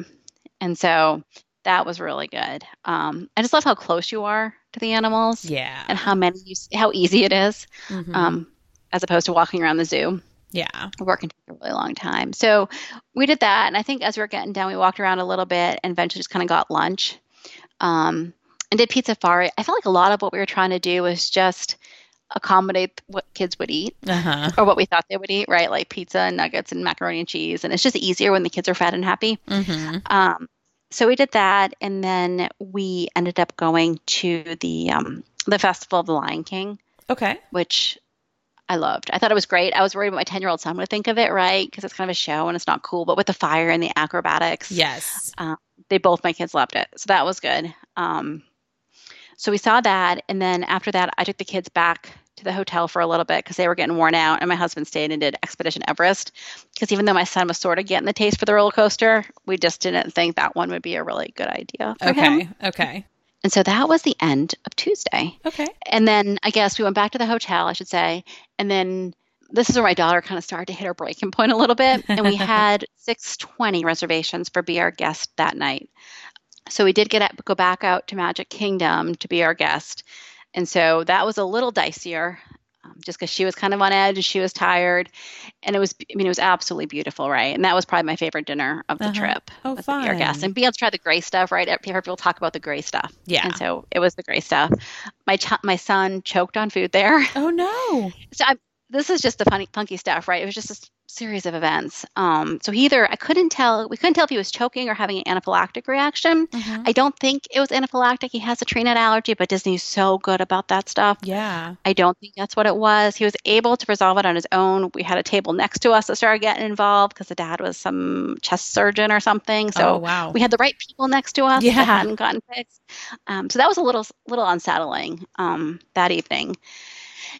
Speaker 2: And so that was really good. Um, I just love how close you are to the animals
Speaker 1: Yeah.
Speaker 2: and how many you, how easy it is,
Speaker 1: Mhm.
Speaker 2: um, as opposed to walking around the zoo.
Speaker 1: yeah.
Speaker 2: Work can take a really long time. So we did that, and I think as we were getting down, we walked around a little bit and eventually just kind of got lunch, um, and did Pizzafari. I felt like a lot of what we were trying to do was just accommodate what kids would eat
Speaker 1: Uh-huh.
Speaker 2: or what we thought they would eat, right? Like pizza and nuggets and macaroni and cheese. And it's just easier when the kids are fat and happy.
Speaker 1: Mhm.
Speaker 2: Um, so we did that, and then we ended up going to the um, the Festival of the Lion King,
Speaker 1: Okay.
Speaker 2: which I loved. I thought it was great. I was worried about my ten year old son would think of it, right? Because it's kind of a show and it's not cool. But with the fire and the acrobatics,
Speaker 1: Yes.
Speaker 2: they both my kids loved it, so that was good. Um, so we saw that, and then after that, I took the kids back to the hotel for a little bit because they were getting worn out, and my husband stayed and did Expedition Everest. Because even though my son was sort of getting the taste for the roller coaster, we just didn't think that one would be a really good idea for him.
Speaker 1: Okay. Okay.
Speaker 2: And so that was the end of Tuesday.
Speaker 1: Okay.
Speaker 2: And then I guess we went back to the hotel, I should say. And then this is where my daughter kind of started to hit her breaking point a little bit. And we had 620 reservations for Be Our Guest that night. So we did get up, go back out to Magic Kingdom to be our guest. And so that was a little dicier. Um, just because she was kind of on edge, and she was tired, and it was, I mean, it was absolutely beautiful, right? And that was probably my favorite dinner of the
Speaker 1: Uh-huh.
Speaker 2: trip.
Speaker 1: Oh,
Speaker 2: was the Be Our Guest, and being able to try the gray stuff, right? People talk about the gray stuff,
Speaker 1: Yeah.
Speaker 2: and so it was the gray stuff. My ch- my son choked on food there.
Speaker 1: Oh no.
Speaker 2: So I, this is just the funny, funky stuff, right? It was just a s- series of events. Um, so he either I couldn't tell, we couldn't tell if he was choking or having an anaphylactic reaction.
Speaker 1: Mhm.
Speaker 2: I don't think it was anaphylactic. He has a tree nut allergy, but Disney's so good about that stuff.
Speaker 1: Yeah.
Speaker 2: I don't think that's what it was. He was able to resolve it on his own. We had a table next to us that started getting involved because the dad was some chest surgeon or something. So
Speaker 1: oh wow.
Speaker 2: we had the right people next to us
Speaker 1: Yeah.
Speaker 2: that hadn't gotten fixed. Um, so that was a little little unsettling um, that evening.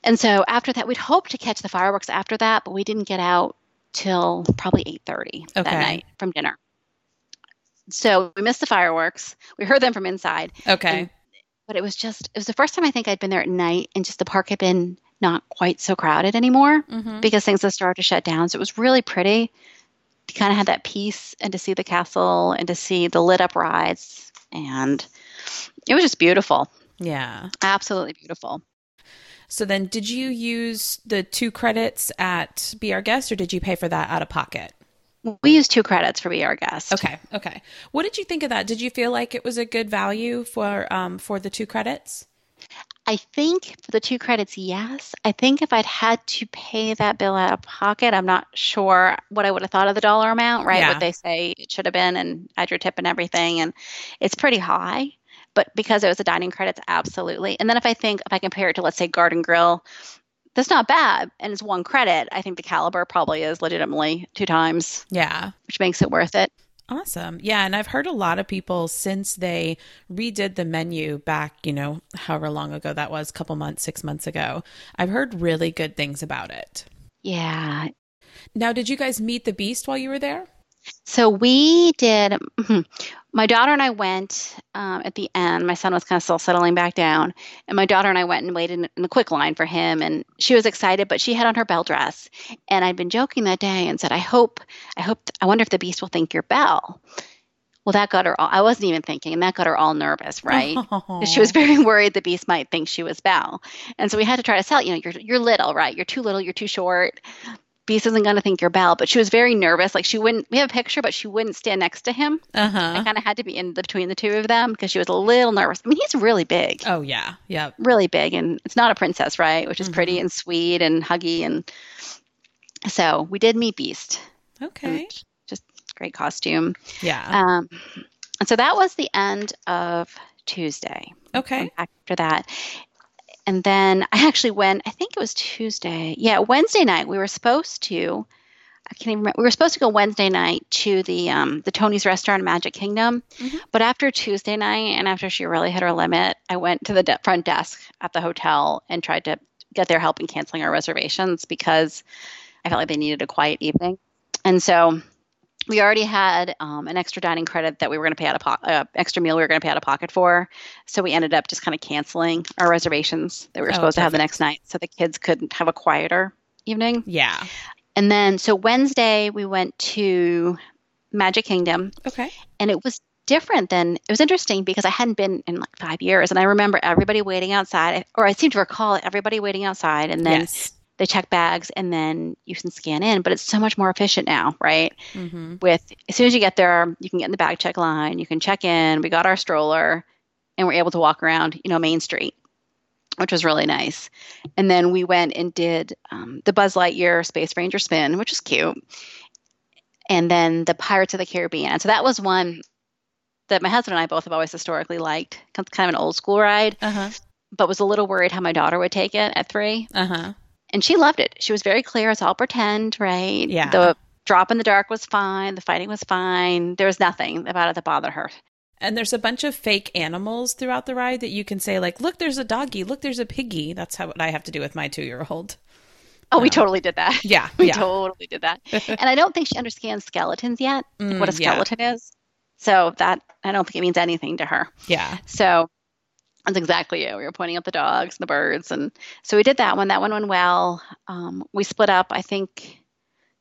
Speaker 2: And so after that, we'd hoped to catch the fireworks after that, but we didn't get out till probably eight thirty that night from dinner. So we missed the fireworks. We heard them from inside,
Speaker 1: okay.
Speaker 2: and- but it was just it was the first time I think I'd been there at night, and just the park had been not quite so crowded anymore
Speaker 1: Mhm.
Speaker 2: because things had started to shut down. So it was really pretty. To kind of had that peace and to see the castle and to see the lit up rides. And it was just beautiful.
Speaker 1: Yeah.
Speaker 2: Absolutely beautiful.
Speaker 1: So then did you use the two credits at Be Our Guest or did you pay for that out of pocket?
Speaker 2: We used two credits for Be Our Guest.
Speaker 1: Okay. Okay. What did you think of that? Did you feel like it was a good value for um for the two credits?
Speaker 2: I think for the two credits, yes. I think if I'd had to pay that bill out of pocket, I'm not sure what I would have thought of the dollar amount, right?
Speaker 1: Yeah.
Speaker 2: What they say it should have been and add your tip and everything. And it's pretty high. But because it was a dining credits, absolutely. And then if I think, if I compare it to, let's say, Garden Grill, that's not bad. And it's one credit. I think the caliber probably is legitimately two times,
Speaker 1: Yeah.
Speaker 2: which makes it worth it.
Speaker 1: Awesome. Yeah, and I've heard a lot of people since they redid the menu back, you know, however long ago that was, couple months, 6 months ago. I've heard really good things about it.
Speaker 2: Yeah,
Speaker 1: Now, did you guys meet the beast while you were there?
Speaker 2: So we did. My daughter and I went um, at the end. My son was kind of still settling back down, and my daughter and I went and waited in, the quick line for him. And she was excited, but she had on her Belle dress. And I'd been joking that day and said, "I hope, I hope, I wonder if the beast will think you're Belle." Well, that got her. All, I wasn't even thinking, and that got her all nervous, right? 'Cause She was very worried the beast might think she was Belle, and so we had to try to sell. You know, you're you're little, right? You're too little. You're too short. Beast isn't going to think you're Belle, but she was very nervous. Like she wouldn't. We have a picture, but she wouldn't stand next to him. I
Speaker 1: Uh-huh.
Speaker 2: kind of had to be in the, between the two of them because she was a little nervous. I mean, he's really big,
Speaker 1: Oh yeah. Yeah.
Speaker 2: really big, and it's not a princess, right? Which is
Speaker 1: Mhm.
Speaker 2: pretty and sweet and huggy, and so we did meet Beast.
Speaker 1: Okay.
Speaker 2: Just great costume.
Speaker 1: Yeah.
Speaker 2: Um, and so that was the end of Tuesday.
Speaker 1: Okay.
Speaker 2: After that. And then I actually went, I think it was Tuesday. Yeah, Wednesday night. We were supposed to, I can't even remember. We were supposed to go Wednesday night to the um, the Tony's restaurant in Magic Kingdom.
Speaker 1: Mhm.
Speaker 2: But after Tuesday night and after she really hit her limit, I went to the de- front desk at the hotel and tried to get their help in canceling our reservations because I felt like they needed a quiet evening. And so we already had um, an extra dining credit that we were going to pay out of pocket, uh, extra meal we were going to pay out of pocket for. So we ended up just kind of canceling our reservations that we were
Speaker 1: Oh,
Speaker 2: supposed to have the next night so the kids could have a quieter evening.
Speaker 1: Yeah.
Speaker 2: And then, so Wednesday we went to Magic Kingdom
Speaker 1: Okay.
Speaker 2: and it was different than it was interesting because I hadn't been in like five years and I remember everybody waiting outside or I seem to recall everybody waiting outside and then
Speaker 1: yes.
Speaker 2: They check bags and then you can scan in but it's so much more efficient now right
Speaker 1: Mm-hmm.
Speaker 2: with as soon as you get there you can get in the bag check line you can check in we got our stroller and we're able to walk around you know main street which was really nice. And then we went and did um, the Buzz Lightyear Space Ranger spin, which was cute. And then the Pirates of the Caribbean. So that was one that my husband and I both have always historically liked. Kind of an old school ride,
Speaker 1: Uh-huh.
Speaker 2: but was a little worried how my daughter would take it at three.
Speaker 1: Uh-huh.
Speaker 2: And she loved it. She was very clear. It's all pretend, right?
Speaker 1: Yeah.
Speaker 2: The drop in the dark was fine. The fighting was fine. There was nothing about it that bothered her.
Speaker 1: And there's a bunch of fake animals throughout the ride that you can say like, "Look, there's a doggy. Look, there's a piggy." That's how what I have to do with my 2-year-old.
Speaker 2: Oh, we totally did that.
Speaker 1: Yeah.
Speaker 2: We
Speaker 1: yeah.
Speaker 2: totally did that. and I don't think she understands skeletons yet,
Speaker 1: Mm,
Speaker 2: what a
Speaker 1: yeah.
Speaker 2: skeleton is. So that I don't think it means anything to her.
Speaker 1: Yeah.
Speaker 2: So that's exactly it. We were pointing out the dogs and the birds, and so we did that one. That one went well. Um, we split up. I think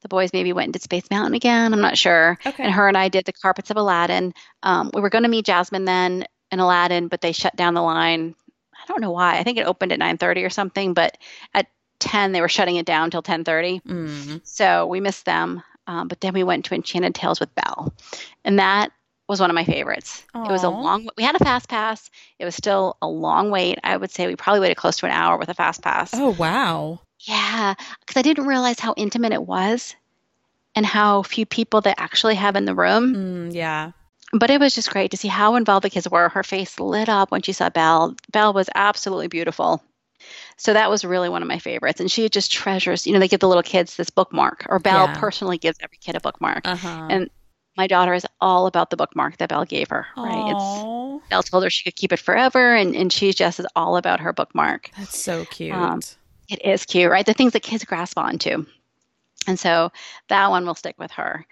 Speaker 2: the boys maybe went and did Space Mountain again. I'm not sure.
Speaker 1: Okay.
Speaker 2: And her and I did the Carpets of Aladdin. Um, we were going to meet Jasmine then in Aladdin, but they shut down the line. I don't know why. I think it opened at 9:30 or something, but at 10 they were shutting it down till 10:30.
Speaker 1: Mm.
Speaker 2: So we missed them. Um, but then we went to Enchanted Tales with Belle, and that was one of my favorites. It was a long. We had a fast pass. It was still a long wait. I would say we probably waited close to an hour with a fast pass.
Speaker 1: Oh, wow.
Speaker 2: Yeah, because I didn't realize how intimate it was, and how few people they actually have in the room.
Speaker 1: Mm, yeah.
Speaker 2: But it was just great to see how involved the kids were. Her face lit up when she saw Belle. Belle was absolutely beautiful. So that was really one of my favorites. And she just treasures, you know, they give the little kids this bookmark, or Belle
Speaker 1: Yeah.
Speaker 2: personally gives every kid a bookmark.
Speaker 1: Uh-huh.
Speaker 2: And my daughter is all about the bookmark that Belle gave her, right? It's Belle told her she could keep it forever, and, and she just is all about her bookmark.
Speaker 1: that's so cute.
Speaker 2: Um, It is cute, right? The things that kids grasp onto. And so that one will stick with her.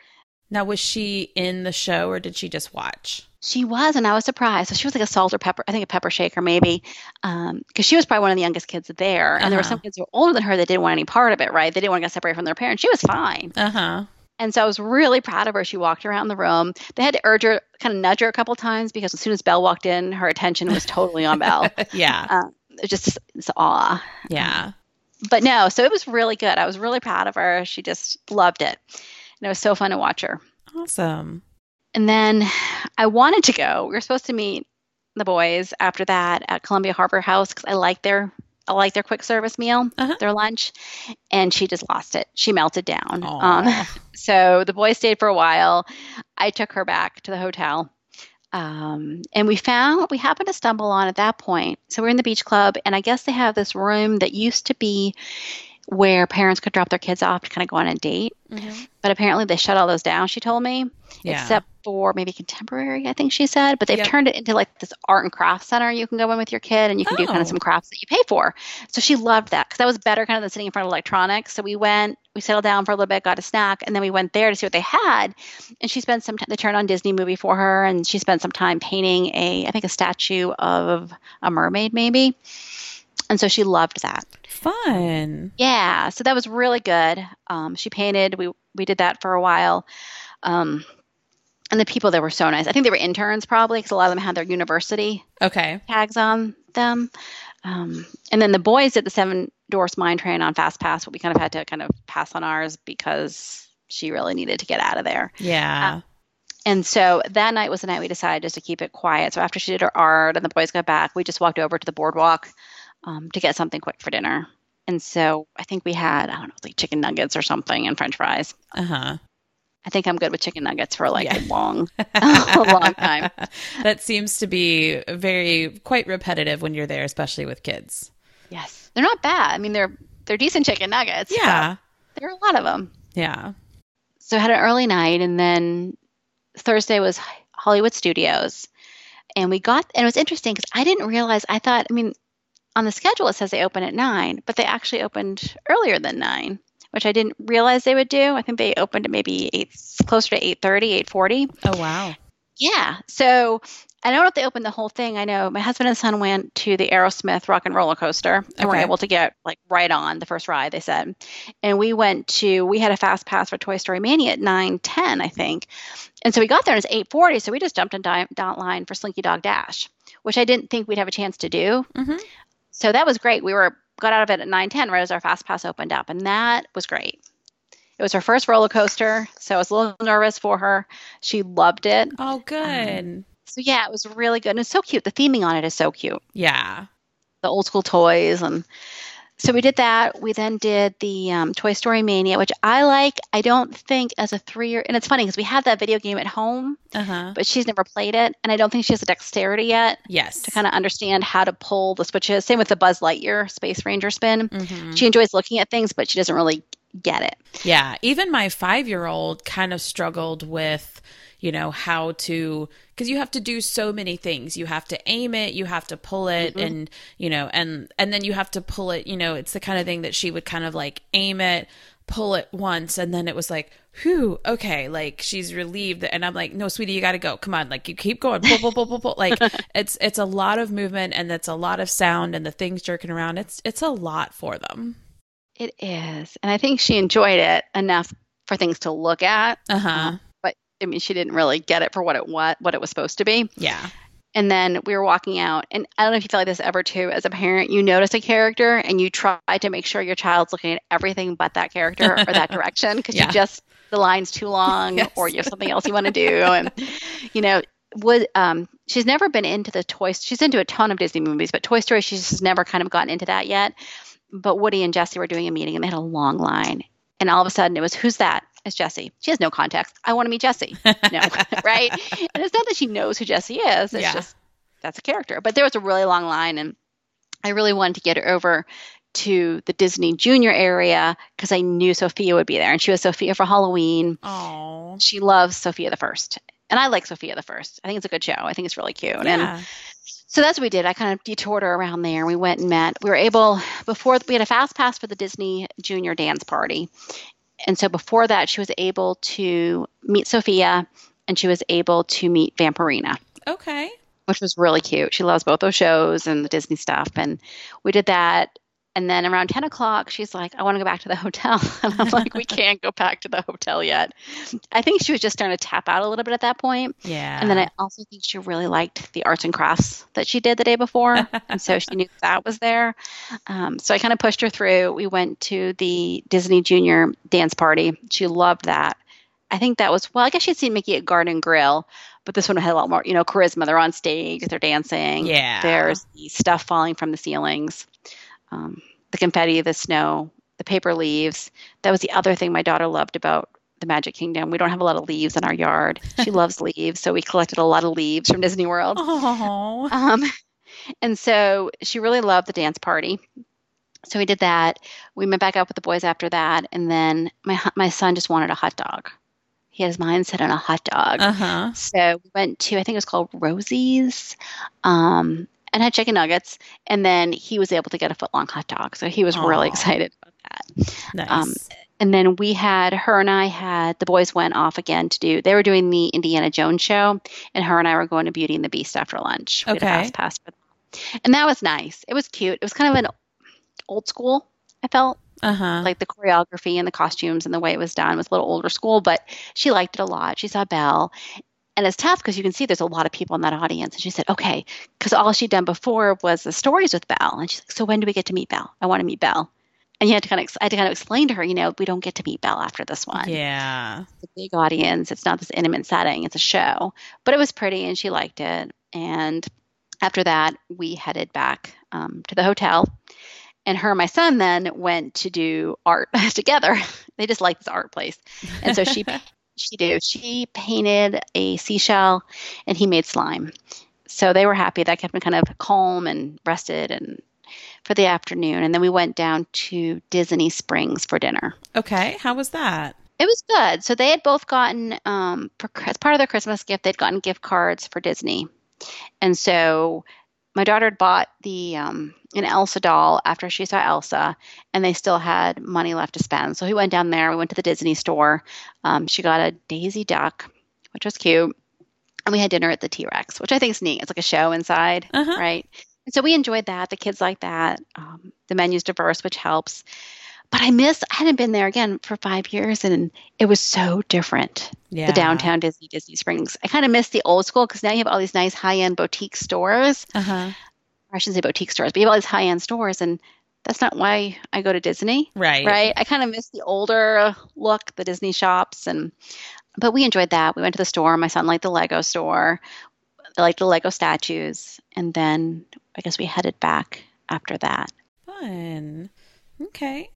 Speaker 1: now, was she in the show or did she just watch?
Speaker 2: She was, and I was surprised. So she was like a salt or pepper, I think a pepper shaker maybe, because she was probably one of the youngest kids there. And there were
Speaker 1: Uh-huh.
Speaker 2: some kids who were older than her that didn't want any part of it, right? They didn't want to get separated from their parents. She was fine.
Speaker 1: Uh-huh.
Speaker 2: And so I was really proud of her. She walked around the room. They had to urge her, kind of nudge her a couple times because as soon as Belle walked in, her attention was totally on Belle.
Speaker 1: yeah.
Speaker 2: Um, it was just it's awe.
Speaker 1: Yeah.
Speaker 2: But no, so it was really good. I was really proud of her. She just loved it. And it was so fun to watch her.
Speaker 1: Awesome.
Speaker 2: And then I wanted to go. We were supposed to meet the boys after that at Columbia Harbor House because I like their like their quick service meal,
Speaker 1: Uh-huh.
Speaker 2: their lunch, and she just lost it. She melted down. Um, so the boys stayed for a while. I took her back to the hotel. Um, and we found we happened to stumble on at that point. So we're in the beach club, and I guess they have this room that used to be where parents could drop their kids off to kind of go on a date.
Speaker 1: Mhm.
Speaker 2: But apparently they shut all those down, she told me,
Speaker 1: Yeah.
Speaker 2: except for maybe contemporary, I think she said. But they've
Speaker 1: Yep.
Speaker 2: turned it into like this art and craft center you can go in with your kid and you can do kind
Speaker 1: Oh.
Speaker 2: of some crafts that you pay for. So she loved that because that was better kind of than sitting in front of electronics. So we went, we settled down for a little bit, got a snack, and then we went there to see what they had. And she spent some time, they turned on Disney movie for her and she spent some time painting a, I think, a statue of a mermaid maybe. And so she loved that.
Speaker 1: Fun.
Speaker 2: Yeah, so that was really good. Um, she painted. We we did that for a while, um, and the people there were so nice. I think they were interns probably because a lot of them had their university
Speaker 1: Okay.
Speaker 2: tags on them. Um, and then the boys did the Seven Dwarfs Mine Train on Fast Pass, but we kind of had to kind of pass on ours because she really needed to get out of there.
Speaker 1: Yeah.
Speaker 2: And so that night was the night we decided just to keep it quiet. So after she did her art and the boys got back, we just walked over to the boardwalk um, to get something quick for dinner. And so I think we had, I don't know, like chicken nuggets or something and french fries.
Speaker 1: uh-huh.
Speaker 2: I think I'm good with chicken nuggets for like
Speaker 1: Yeah.
Speaker 2: a long, a long time.
Speaker 1: that seems to be very quite repetitive when you're there, especially with kids.
Speaker 2: Yes. They're not bad. I mean, they're they're decent chicken nuggets.
Speaker 1: Yeah.
Speaker 2: There are a lot of them.
Speaker 1: Yeah.
Speaker 2: So I had an early night and then Thursday was Hollywood Studios. And we got, and it was interesting because I didn't realize, I thought, I mean, on the schedule it says they open at nine, but they actually opened earlier than nine, which I didn't realize they would do. I think they opened at maybe eight, closer to 8.30, 8.40.
Speaker 1: Oh wow.
Speaker 2: Yeah. So I don't know if they opened the whole thing. I know my husband and son went to the Aerosmith Rock and Roller Coaster and were able to get like right on the first ride, they said. And we went to, we had a fast pass for Toy Story Mania at 9 10, I think. And so we got there and it's 8.40. So we just jumped in di- down line for Slinky Dog Dash, which I didn't think we'd have a chance to do.
Speaker 1: Mhm.
Speaker 2: So that was great. We were got out of it at 9 10 right as our fast pass opened up. And that was great. It was her first roller coaster, so I was a little nervous for her. She loved it.
Speaker 1: Oh good.
Speaker 2: Um, so yeah, it was really good. And it's so cute. The theming on it is so cute.
Speaker 1: yeah.
Speaker 2: the old school toys and so we did that. We then did the um, Toy Story Mania, which I like. I don't think as a three year, and it's funny because we have that video game at home,
Speaker 1: Uh-huh.
Speaker 2: but she's never played it, and I don't think she has the dexterity yet
Speaker 1: Yes.
Speaker 2: to kind of understand how to pull the switches. Same with the Buzz Lightyear Space Ranger spin.
Speaker 1: Mhm.
Speaker 2: She enjoys looking at things, but she doesn't really get it.
Speaker 1: Yeah, even my five year old kind of struggled with, you know, how to, because you have to do so many things. You have to aim it, you have to pull it, and, you know, and, and then you have to pull it, you know, it's the kind of thing that she would kind of like aim it, pull it once, and then it was like, whew, okay, like she's relieved. And I'm like, no, sweetie, you got to go. Come on. Like you keep going, pull, pull, pull, pull, pull. Like it's, it's a lot of movement and it's a lot of sound and the things jerking around. It's, it's a lot for them.
Speaker 2: It is, and I think she enjoyed it enough for things to look at.
Speaker 1: Uh huh.
Speaker 2: I mean, she didn't really get it for what it what what it was supposed to be.
Speaker 1: Yeah.
Speaker 2: And then we were walking out, and I don't know if you feel like this ever too. As a parent, you notice a character and you try to make sure your child's looking at everything but that character or that direction because
Speaker 1: Yeah.
Speaker 2: you just the line's too long
Speaker 1: Yes.
Speaker 2: or you have something else you want to do. And you know, would um, she's never been into the toy. She's into a ton of Disney movies, but Toy Story she's just never kind of gotten into that yet. But Woody and Jesse were doing a meeting, and they had a long line, and all of a sudden it was, "Who's that?" It's Jesse. She has no context. I want to meet Jesse. No, right? And it's not that she knows who Jesse is. It's
Speaker 1: Yeah.
Speaker 2: just that's a character. But there was a really long line, and I really wanted to get her over to the Disney Junior area because I knew Sophia would be there, and she was Sophia for Halloween.
Speaker 1: Oh.
Speaker 2: She loves Sophia the First, and I like Sophia the First. I think it's a good show. I think it's really cute. And
Speaker 1: Yeah.
Speaker 2: so that's what we did. I kind of detoured her around there. We went and met. We were able before we had a fast pass for the Disney Junior dance party, and so before that, she was able to meet Sophia, and she was able to meet Vampirina
Speaker 1: Okay.
Speaker 2: which was really cute. She loves both those shows and the Disney stuff. And we did that. And then around 10 o'clock, she's like, I want to go back to the hotel. And I'm like, we can't go back to the hotel yet. I think she was just starting to tap out a little bit at that point.
Speaker 1: Yeah.
Speaker 2: And then I also think she really liked the arts and crafts that she did the day before. and so she knew that was there. Um, so I kind of pushed her through. We went to the Disney Junior dance party. She loved that. I think that was, well, I guess she'd seen Mickey at Garden Grill, but this one had a lot more, you know, charisma. They're on stage, they're dancing.
Speaker 1: Yeah.
Speaker 2: There's the stuff falling from the ceilings, um, the confetti, the snow, the paper leaves. That was the other thing my daughter loved about the Magic Kingdom. We don't have a lot of leaves in our yard. She loves leaves, so we collected a lot of leaves from Disney World.
Speaker 1: Oh.
Speaker 2: Um, and so she really loved the dance party. So we did that. We met back up with the boys after that, and then my my son just wanted a hot dog. He had his mind set on a hot dog.
Speaker 1: Uh huh.
Speaker 2: So we went to I think it was called Rosie's, um, and had chicken nuggets. And then he was able to get a foot long hot dog, so he was really excited about that.
Speaker 1: Nice.
Speaker 2: Um, And then we had her and I had the boys went off again to do. They were doing the Indiana Jones show, and her and I were going to Beauty and the Beast after lunch. We had a
Speaker 1: Okay.
Speaker 2: fast pass for that. and that was nice. It was cute. It was kind of an old school. I felt
Speaker 1: uh huh.
Speaker 2: like the choreography and the costumes and the way it was done was a little older school, but she liked it a lot. She saw Belle. And it's tough because you can see there's a lot of people in that audience. And she said, okay, because all she'd done before was the stories with Belle. And she's like, so when do we get to meet Belle? I want to meet Belle. And you had to kind of, I had to kind of explain to her, you know, we don't get to meet Belle after this one.
Speaker 1: Yeah.
Speaker 2: It's a big audience. It's not this intimate setting. It's a show. But it was pretty and she liked it. And after that, we headed back um, to the hotel. And her and my son then went to do art together. They just like this art place. And so she she did. She painted a seashell and he made slime. So they were happy. That kept them kind of calm and rested and for the afternoon. And then we went down to Disney Springs for dinner.
Speaker 1: Okay. How was that?
Speaker 2: It was good. So they had both gotten, um, for, as part of their Christmas gift, they'd gotten gift cards for Disney. And so my daughter had bought the um, an Elsa doll after she saw Elsa, and they still had money left to spend. So we went down there. We went to the Disney store. Um, she got a Daisy Duck, which was cute, and we had dinner at the T Rex, which I think is neat. It's like a show inside,
Speaker 1: Uh-huh.
Speaker 2: right? And so we enjoyed that. The kids like that. Um, the menu's diverse, which helps. But I miss. I hadn't been there again for five years, and it was so different
Speaker 1: Yeah.
Speaker 2: the downtown Disney, Disney Springs. I kind of miss the old school because now you have all these nice high end boutique stores.
Speaker 1: Uh huh.
Speaker 2: I shouldn't say boutique stores, but you have all these high end stores, and that's not why I go to Disney,
Speaker 1: Right.
Speaker 2: right? I kind of miss the older look, the Disney shops, and but we enjoyed that. We went to the store. My son liked the Lego store. I liked the Lego statues, and then I guess we headed back after that.
Speaker 1: Fun. Okay.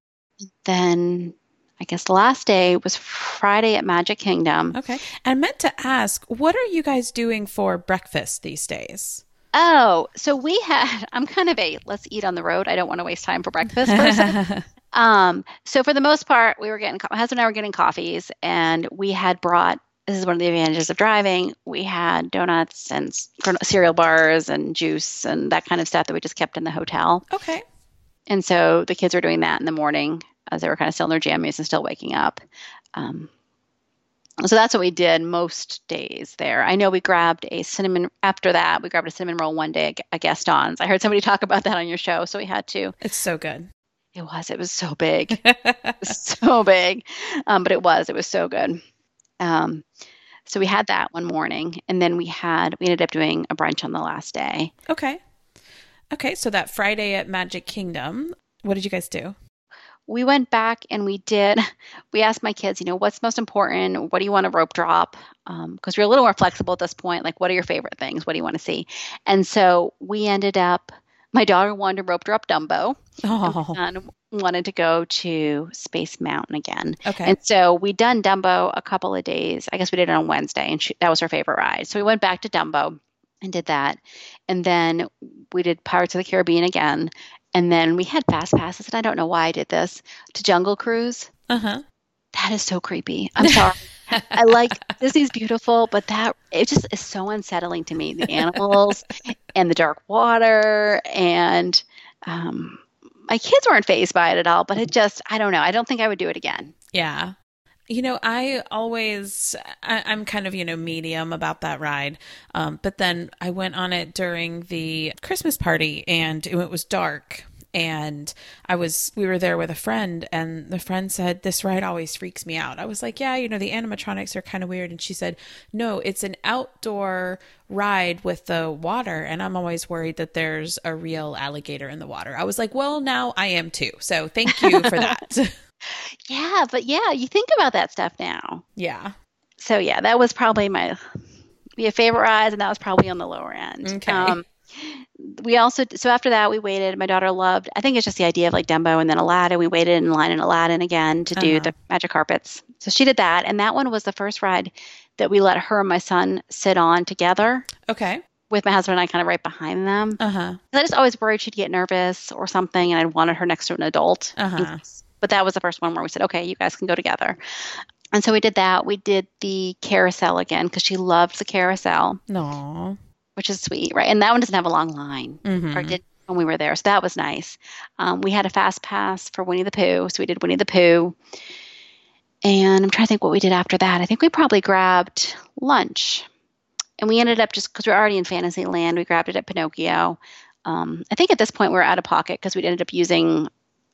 Speaker 2: Then I guess the last day was Friday at Magic Kingdom.
Speaker 1: Okay. And I meant to ask, what are you guys doing for breakfast these days?
Speaker 2: Oh, so we had, I'm kind of a let's eat on the road. I don't want to waste time for breakfast person. um, so for the most part, we were getting, my husband and I were getting coffees, and we had brought, this is one of the advantages of driving. We had donuts and cereal bars and juice and that kind of stuff that we just kept in the hotel.
Speaker 1: Okay.
Speaker 2: And so the kids were doing that in the morning as they were kind of still in their jammies and still waking up. Um, so that's what we did most days there. I know we grabbed a cinnamon after that. We grabbed a cinnamon roll one day at Gaston's. I heard somebody talk about that on your show, so we had to.
Speaker 1: It's so good.
Speaker 2: It was. It was so big, so big, um, but it was. It was so good. Um, so we had that one morning, and then we had we ended up doing a brunch on the last day.
Speaker 1: Okay. Okay, so that Friday at Magic Kingdom, what did you guys do?
Speaker 2: We went back and we did we asked my kids you know what's most important? What do you want to rope drop? Because um, we're a little more flexible at this point like what are your favorite things? What do you want to see? And so we ended up my daughter wanted to rope drop dumbo.
Speaker 1: Oh.
Speaker 2: and wanted to go to space mountain again.
Speaker 1: Okay.
Speaker 2: And so we done dumbo a couple of days. I guess we did it on wednesday and she, that was her favorite ride. So we went back to dumbo and did that. And then we did pirates of the caribbean again and then we had fast passes, and I don't know why I did this to Jungle Cruise.
Speaker 1: Uh huh.
Speaker 2: That is so creepy. I'm sorry. I like Disney's beautiful, but that it just is so unsettling to me. The animals and the dark water, and um, my kids weren't phased by it at all. But it just, I don't know. I don't think I would do it again.
Speaker 1: Yeah. You know, I always, I, am kind of, you know, medium about that ride. Um, but then I went on it during the Christmas party and it was dark. And I was, we were there with a friend, and the friend said, This ride always freaks me out. I was like, Yeah, you know, the animatronics are kind of weird. And she said, No, it's an outdoor ride with the water. And I'm always worried that there's a real alligator in the water. I was like, Well, now I am too. So thank you for that.
Speaker 2: Yeah, but yeah, you think about that stuff now.
Speaker 1: Yeah.
Speaker 2: So yeah, that was probably my be a favorite ride, and that was probably on the lower end.
Speaker 1: Okay.
Speaker 2: Um, we also so after that we waited. My daughter loved. I think it's just the idea of like Dumbo and then Aladdin. We waited in line in Aladdin again to do uh-huh. the magic carpets. So she did that, and that one was the first ride that we let her and my son sit on together.
Speaker 1: Okay.
Speaker 2: With my husband and I kind of right behind them.
Speaker 1: Uh huh.
Speaker 2: I just always worried she'd get nervous or something, and I wanted her next to an adult.
Speaker 1: Uh huh.
Speaker 2: But that was the first one where we said, okay, you guys can go together. And so we did that. We did the carousel again because she loved the carousel.
Speaker 1: No.
Speaker 2: Which is sweet, right? And that one doesn't have a long line.
Speaker 1: Mm-hmm.
Speaker 2: Or did when we were there. So that was nice. Um, we had a fast pass for Winnie the Pooh. So we did Winnie the Pooh. And I'm trying to think what we did after that. I think we probably grabbed lunch. And we ended up just because we're already in Fantasyland, we grabbed it at Pinocchio. Um, I think at this point we are out of pocket because we ended up using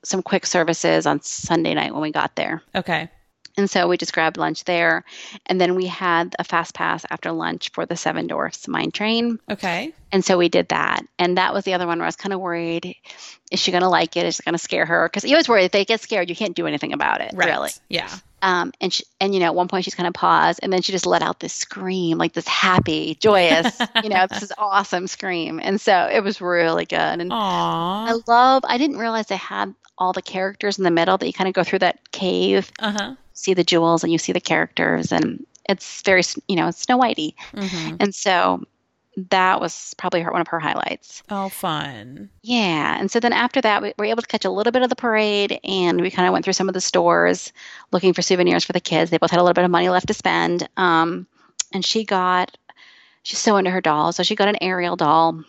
Speaker 2: some quick services on Sunday night when we got there.
Speaker 1: Okay.
Speaker 2: And so we just grabbed lunch there. And then we had a fast pass after lunch for the Seven Dwarfs Mine Train.
Speaker 1: Okay.
Speaker 2: And so we did that. And that was the other one where I was kind of worried is she going to like it? Is it going to scare her? Because you always worry if they get scared, you can't do anything about it,
Speaker 1: right.
Speaker 2: really.
Speaker 1: Yeah.
Speaker 2: Um, and she, and you know, at one point she's kind of paused, and then she just let out this scream, like this happy, joyous, you know, this is awesome scream. And so it was really good. And
Speaker 1: Aww.
Speaker 2: I love. I didn't realize they had all the characters in the middle that you kind of go through that cave,
Speaker 1: uh-huh.
Speaker 2: see the jewels, and you see the characters, and it's very, you know, it's Snow Whitey,
Speaker 1: mm-hmm.
Speaker 2: and so that was probably her, one of her highlights.
Speaker 1: Oh, fun!
Speaker 2: Yeah, and so then after that, we were able to catch a little bit of the parade, and we kind of went through some of the stores looking for souvenirs for the kids. They both had a little bit of money left to spend, um, and she got. She's so into her dolls, so she got an Ariel doll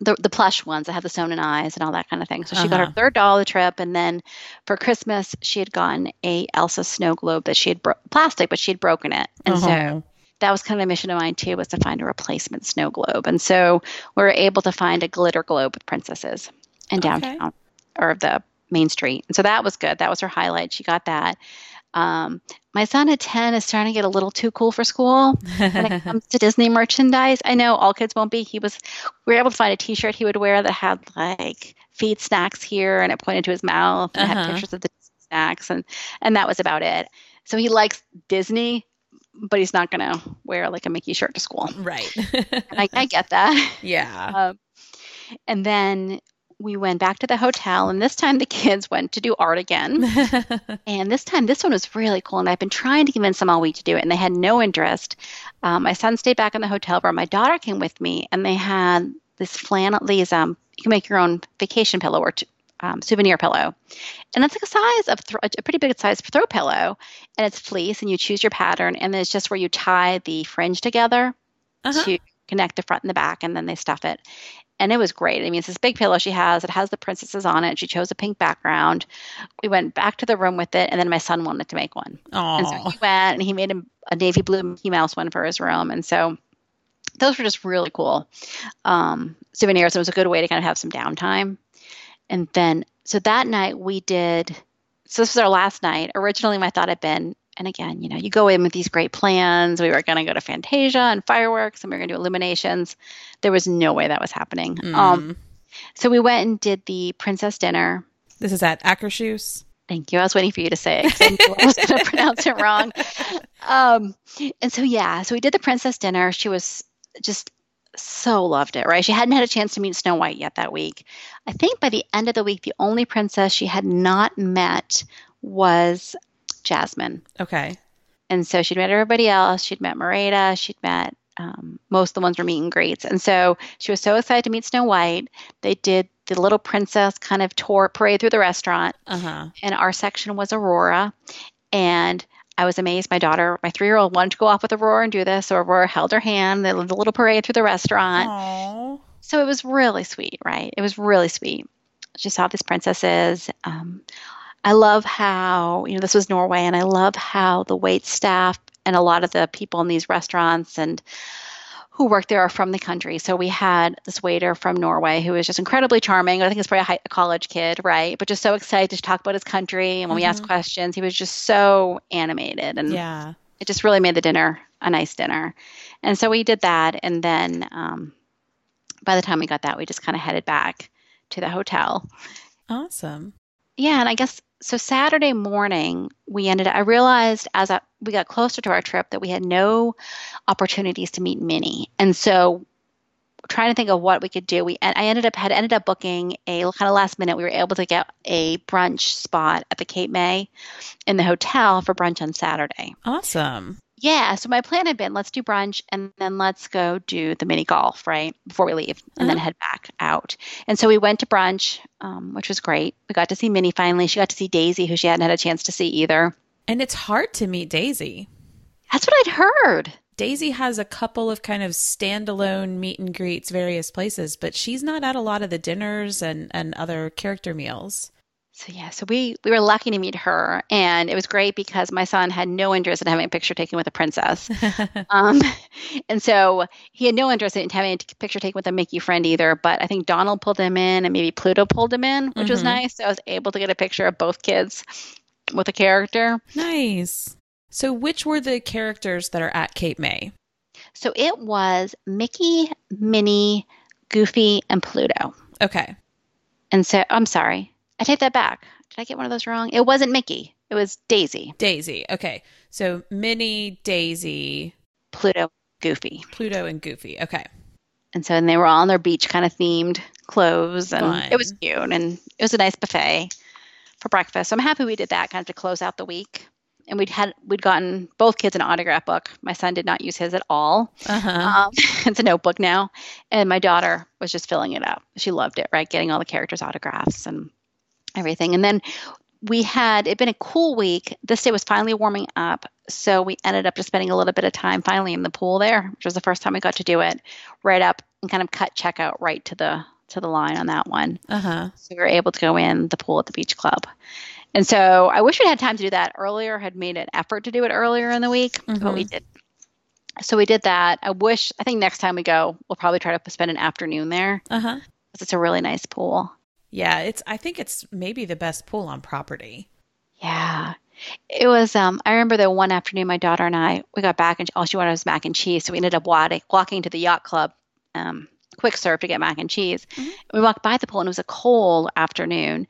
Speaker 2: the, the plush ones that have the sewn and eyes and all that kind of thing. So she uh-huh. got her uh-huh. third doll of the trip, and then for Christmas she had gotten a Elsa snow globe that she had bro- plastic, but she had broken it, and uh-huh. so that was kind of a mission of mine too, was to find a replacement snow globe, and so we were able to find a glitter globe with princesses in downtown okay. or the main street, and so that was good. That was her highlight. She got that. Um, my son at 10 is starting to get a little too cool for school when it comes to Disney merchandise. I know all kids won't be. He was, we were able to find a t shirt he would wear that had like feed snacks here and it pointed to his mouth and uh-huh. had pictures of the snacks and, and that was about it. So he likes Disney, but he's not going to wear like a Mickey shirt to school.
Speaker 1: Right.
Speaker 2: I, I, get that.
Speaker 1: Yeah.
Speaker 2: Um, and then we went back to the hotel, and this time the kids went to do art again. and this time, this one was really cool. And I've been trying to convince them all week to do it, and they had no interest. Um, my son stayed back in the hotel room. My daughter came with me, and they had this flannel, these, um, you can make your own vacation pillow or t- um, souvenir pillow. And it's like a size of th- a pretty big size throw pillow, and it's fleece, and you choose your pattern, and then it's just where you tie the fringe together uh-huh. to connect the front and the back, and then they stuff it. And it was great. I mean, it's this big pillow she has. It has the princesses on it. She chose a pink background. We went back to the room with it, and then my son wanted to make one.
Speaker 1: Aww.
Speaker 2: And so he went and he made a, a navy blue Mickey Mouse one for his room. And so those were just really cool um, souvenirs. It was a good way to kind of have some downtime. And then, so that night we did, so this was our last night. Originally, my thought had been and again, you know, you go in with these great plans. We were going to go to Fantasmic and fireworks, and we were going to do illuminations. There was no way that was happening. Mm. Um, so we went and did the princess dinner.
Speaker 1: This is at Akershus.
Speaker 2: Thank you. I was waiting for you to say it. I, was going to pronounce it wrong. Um, and so yeah, so we did the princess dinner. She was just so loved it, right? She hadn't had a chance to meet Snow White yet that week. I think by the end of the week, the only princess she had not met was Jasmine.
Speaker 1: Okay.
Speaker 2: And so she'd met everybody else. She'd met Merida. She'd met um, most of the ones were meet and greets. And so she was so excited to meet Snow White. They did the little princess kind of tour parade through the restaurant.
Speaker 1: Uh-huh.
Speaker 2: And our section was Aurora. And I was amazed. My daughter, my three year old, wanted to go off with Aurora and do this. So Aurora held her hand. They did the little parade through the restaurant.
Speaker 1: Aww.
Speaker 2: So it was really sweet, right? It was really sweet. She saw these princesses. Um, I love how, you know, this was Norway, and I love how the wait staff and a lot of the people in these restaurants and who work there are from the country. So we had this waiter from Norway who was just incredibly charming. I think he's probably a, high, a college kid, right? But just so excited to talk about his country. And when mm-hmm. we asked mm-hmm. questions, he was just so animated. And
Speaker 1: yeah,
Speaker 2: it just really made the dinner a nice dinner. And so we did that. And then um, by the time we got that, we just kind of headed back to the hotel.
Speaker 1: Awesome.
Speaker 2: Yeah. And I guess so Saturday morning, we ended. I realized as I, we got closer to our trip that we had no opportunities to meet Minnie, and so trying to think of what we could do. We I ended up had ended up booking a kind of last minute. We were able to get a brunch spot at the Cape May in the hotel for brunch on Saturday.
Speaker 1: Awesome.
Speaker 2: Yeah, so my plan had been let's do brunch and then let's go do the mini golf, right, before we leave, and uh-huh. then head back out. And so we went to brunch, um, which was great. We got to see Minnie finally. She got to see Daisy, who she hadn't had a chance to see either.
Speaker 1: And it's hard to meet Daisy.
Speaker 2: That's what I'd heard.
Speaker 1: Daisy has a couple of kind of standalone meet and greets various places, but she's not at a lot of the dinners and, and other character meals.
Speaker 2: So yeah, so we we were lucky to meet her, and it was great because my son had no interest in having a picture taken with a princess, um, and so he had no interest in having a picture taken with a Mickey friend either. But I think Donald pulled him in, and maybe Pluto pulled him in, which mm-hmm. was nice. So I was able to get a picture of both kids with a character.
Speaker 1: Nice. So which were the characters that are at Cape May?
Speaker 2: So it was Mickey, Minnie, Goofy, and Pluto.
Speaker 1: Okay.
Speaker 2: And so I'm sorry. I take that back. Did I get one of those wrong? It wasn't Mickey. It was Daisy.
Speaker 1: Daisy. Okay. So Minnie, Daisy,
Speaker 2: Pluto, Goofy.
Speaker 1: Pluto and Goofy. Okay.
Speaker 2: And so and they were all in their beach kind of themed clothes and Fun. it was cute and it was a nice buffet for breakfast. So I'm happy we did that kind of to close out the week. And we'd had we'd gotten both kids an autograph book. My son did not use his at all.
Speaker 1: Uh-huh. Um,
Speaker 2: it's a notebook now, and my daughter was just filling it up. She loved it, right? Getting all the characters' autographs and everything. And then we had it been a cool week. This day was finally warming up, so we ended up just spending a little bit of time finally in the pool there, which was the first time we got to do it. Right up and kind of cut checkout right to the to the line on that one.
Speaker 1: Uh-huh.
Speaker 2: So we were able to go in the pool at the beach club. And so I wish we'd had time to do that earlier. Had made an effort to do it earlier in the week, mm-hmm. but we mm-hmm. did. So we did that. I wish. I think next time we go, we'll probably try to spend an afternoon there.
Speaker 1: Uh huh.
Speaker 2: Because it's a really nice pool.
Speaker 1: Yeah, it's I think it's maybe the best pool on property.
Speaker 2: Yeah. It was um I remember the one afternoon my daughter and I we got back and all she wanted was mac and cheese, so we ended up walking walking to the yacht club um quick serve to get mac and cheese. Mm-hmm. We walked by the pool and it was a cold afternoon.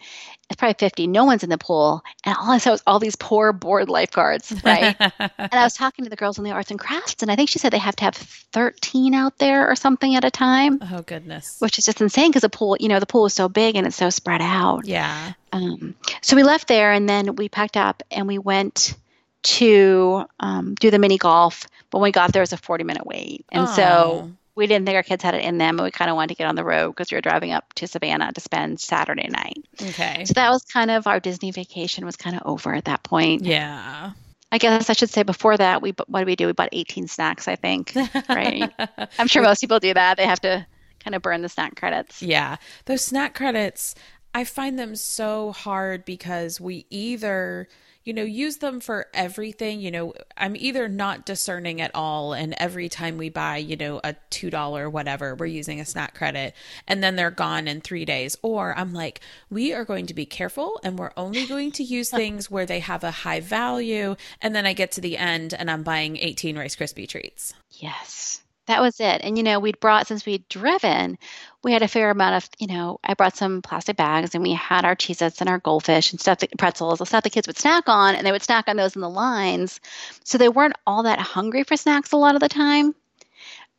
Speaker 2: It's probably 50. No one's in the pool. And all I saw was all these poor, bored lifeguards, right? and I was talking to the girls in the arts and crafts, and I think she said they have to have 13 out there or something at a time.
Speaker 1: Oh, goodness.
Speaker 2: Which is just insane because the pool, you know, the pool is so big and it's so spread out.
Speaker 1: Yeah.
Speaker 2: Um, so we left there and then we packed up and we went to um, do the mini golf. But when we got there, it was a 40 minute wait. And so we didn't think our kids had it in them, but we kind of wanted to get on the road because we were driving up to Savannah to spend Saturday night.
Speaker 1: Okay.
Speaker 2: So that was kind of our Disney vacation was kind of over at that point.
Speaker 1: Yeah.
Speaker 2: I guess I should say before that, we what did we do? We bought 18 snacks, I think. Right. I'm sure most people do that. They have to kind of burn the snack credits.
Speaker 1: Yeah. Those snack credits, I find them so hard because we either you know, use them for everything. You know, I'm either not discerning at all, and every time we buy, you know, a $2 whatever, we're using a snack credit, and then they're gone in three days. Or I'm like, we are going to be careful and we're only going to use things where they have a high value. And then I get to the end and I'm buying 18 Rice Krispie treats.
Speaker 2: Yes that was it. And you know, we'd brought since we'd driven, we had a fair amount of, you know, I brought some plastic bags and we had our Cheez-Its and our goldfish and stuff, pretzels, the stuff the kids would snack on, and they would snack on those in the lines. So they weren't all that hungry for snacks a lot of the time.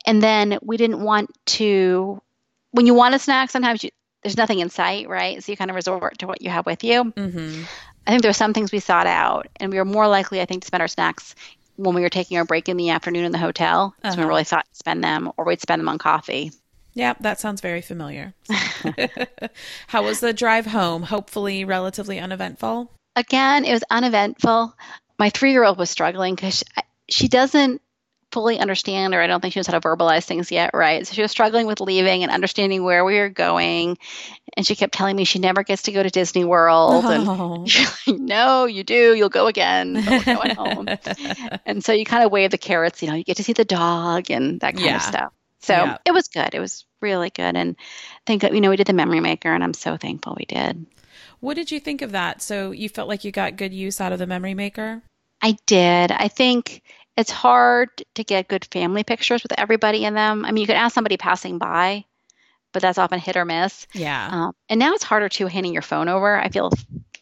Speaker 2: And then we didn't want to, when you want a snack, sometimes you, there's nothing in sight, right? So you kind of resort to what you have with you.
Speaker 1: Mm-hmm.
Speaker 2: I think there were some things we sought out, and we were more likely, I think, to spend our snacks when we were taking our break in the afternoon in the hotel. Uh-huh. So we really thought to spend them, or we'd spend them on coffee.
Speaker 1: Yeah, that sounds very familiar. How was the drive home? Hopefully, relatively uneventful.
Speaker 2: Again, it was uneventful. My three year old was struggling because she, she doesn't fully understand, or I don't think she knows how to verbalize things yet, right? So she was struggling with leaving and understanding where we were going. And she kept telling me she never gets to go to Disney World. Oh. And like, no, you do. You'll go again. But we're going home. and so you kind of wave the carrots, you know, you get to see the dog and that kind yeah. of stuff. So yeah. it was good. It was really good. And thank you know, we did the memory maker, and I'm so thankful we did.
Speaker 1: What did you think of that? So you felt like you got good use out of the memory maker?
Speaker 2: I did. I think it's hard to get good family pictures with everybody in them. I mean, you could ask somebody passing by, but that's often hit or miss.
Speaker 1: Yeah.
Speaker 2: Um, and now it's harder too handing your phone over. I feel,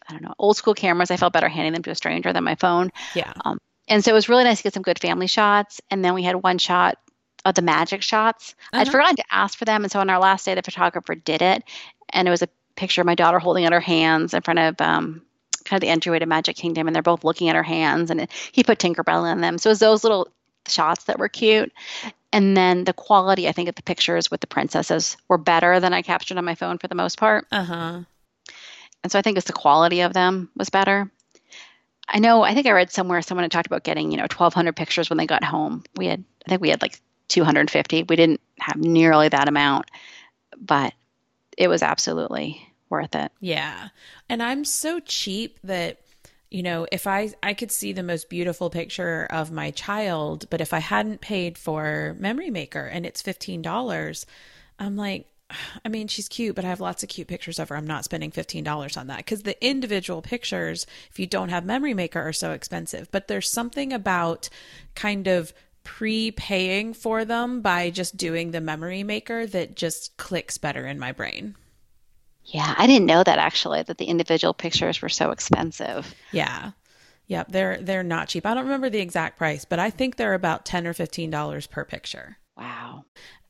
Speaker 2: I don't know, old school cameras. I felt better handing them to a stranger than my phone.
Speaker 1: Yeah.
Speaker 2: Um, and so it was really nice to get some good family shots. And then we had one shot of the magic shots. Uh-huh. I'd forgotten to ask for them, and so on our last day, the photographer did it, and it was a picture of my daughter holding out her hands in front of um, kind of the entryway to Magic Kingdom, and they're both looking at her hands, and he put Tinkerbell in them. So it was those little shots that were cute. And then the quality, I think, of the pictures with the princesses were better than I captured on my phone for the most part.
Speaker 1: Uh huh.
Speaker 2: And so I think it's the quality of them was better. I know, I think I read somewhere someone had talked about getting, you know, 1,200 pictures when they got home. We had, I think we had like 250. We didn't have nearly that amount, but it was absolutely worth it.
Speaker 1: Yeah. And I'm so cheap that you know, if I I could see the most beautiful picture of my child, but if I hadn't paid for Memory Maker and it's $15, I'm like I mean, she's cute, but I have lots of cute pictures of her. I'm not spending $15 on that because the individual pictures, if you don't have Memory Maker, are so expensive. But there's something about kind of prepaying for them by just doing the memory maker that just clicks better in my brain.
Speaker 2: Yeah, I didn't know that actually that the individual pictures were so expensive.
Speaker 1: Yeah. Yep, they're they're not cheap. I don't remember the exact price, but I think they're about 10 or 15 dollars per picture.
Speaker 2: Wow.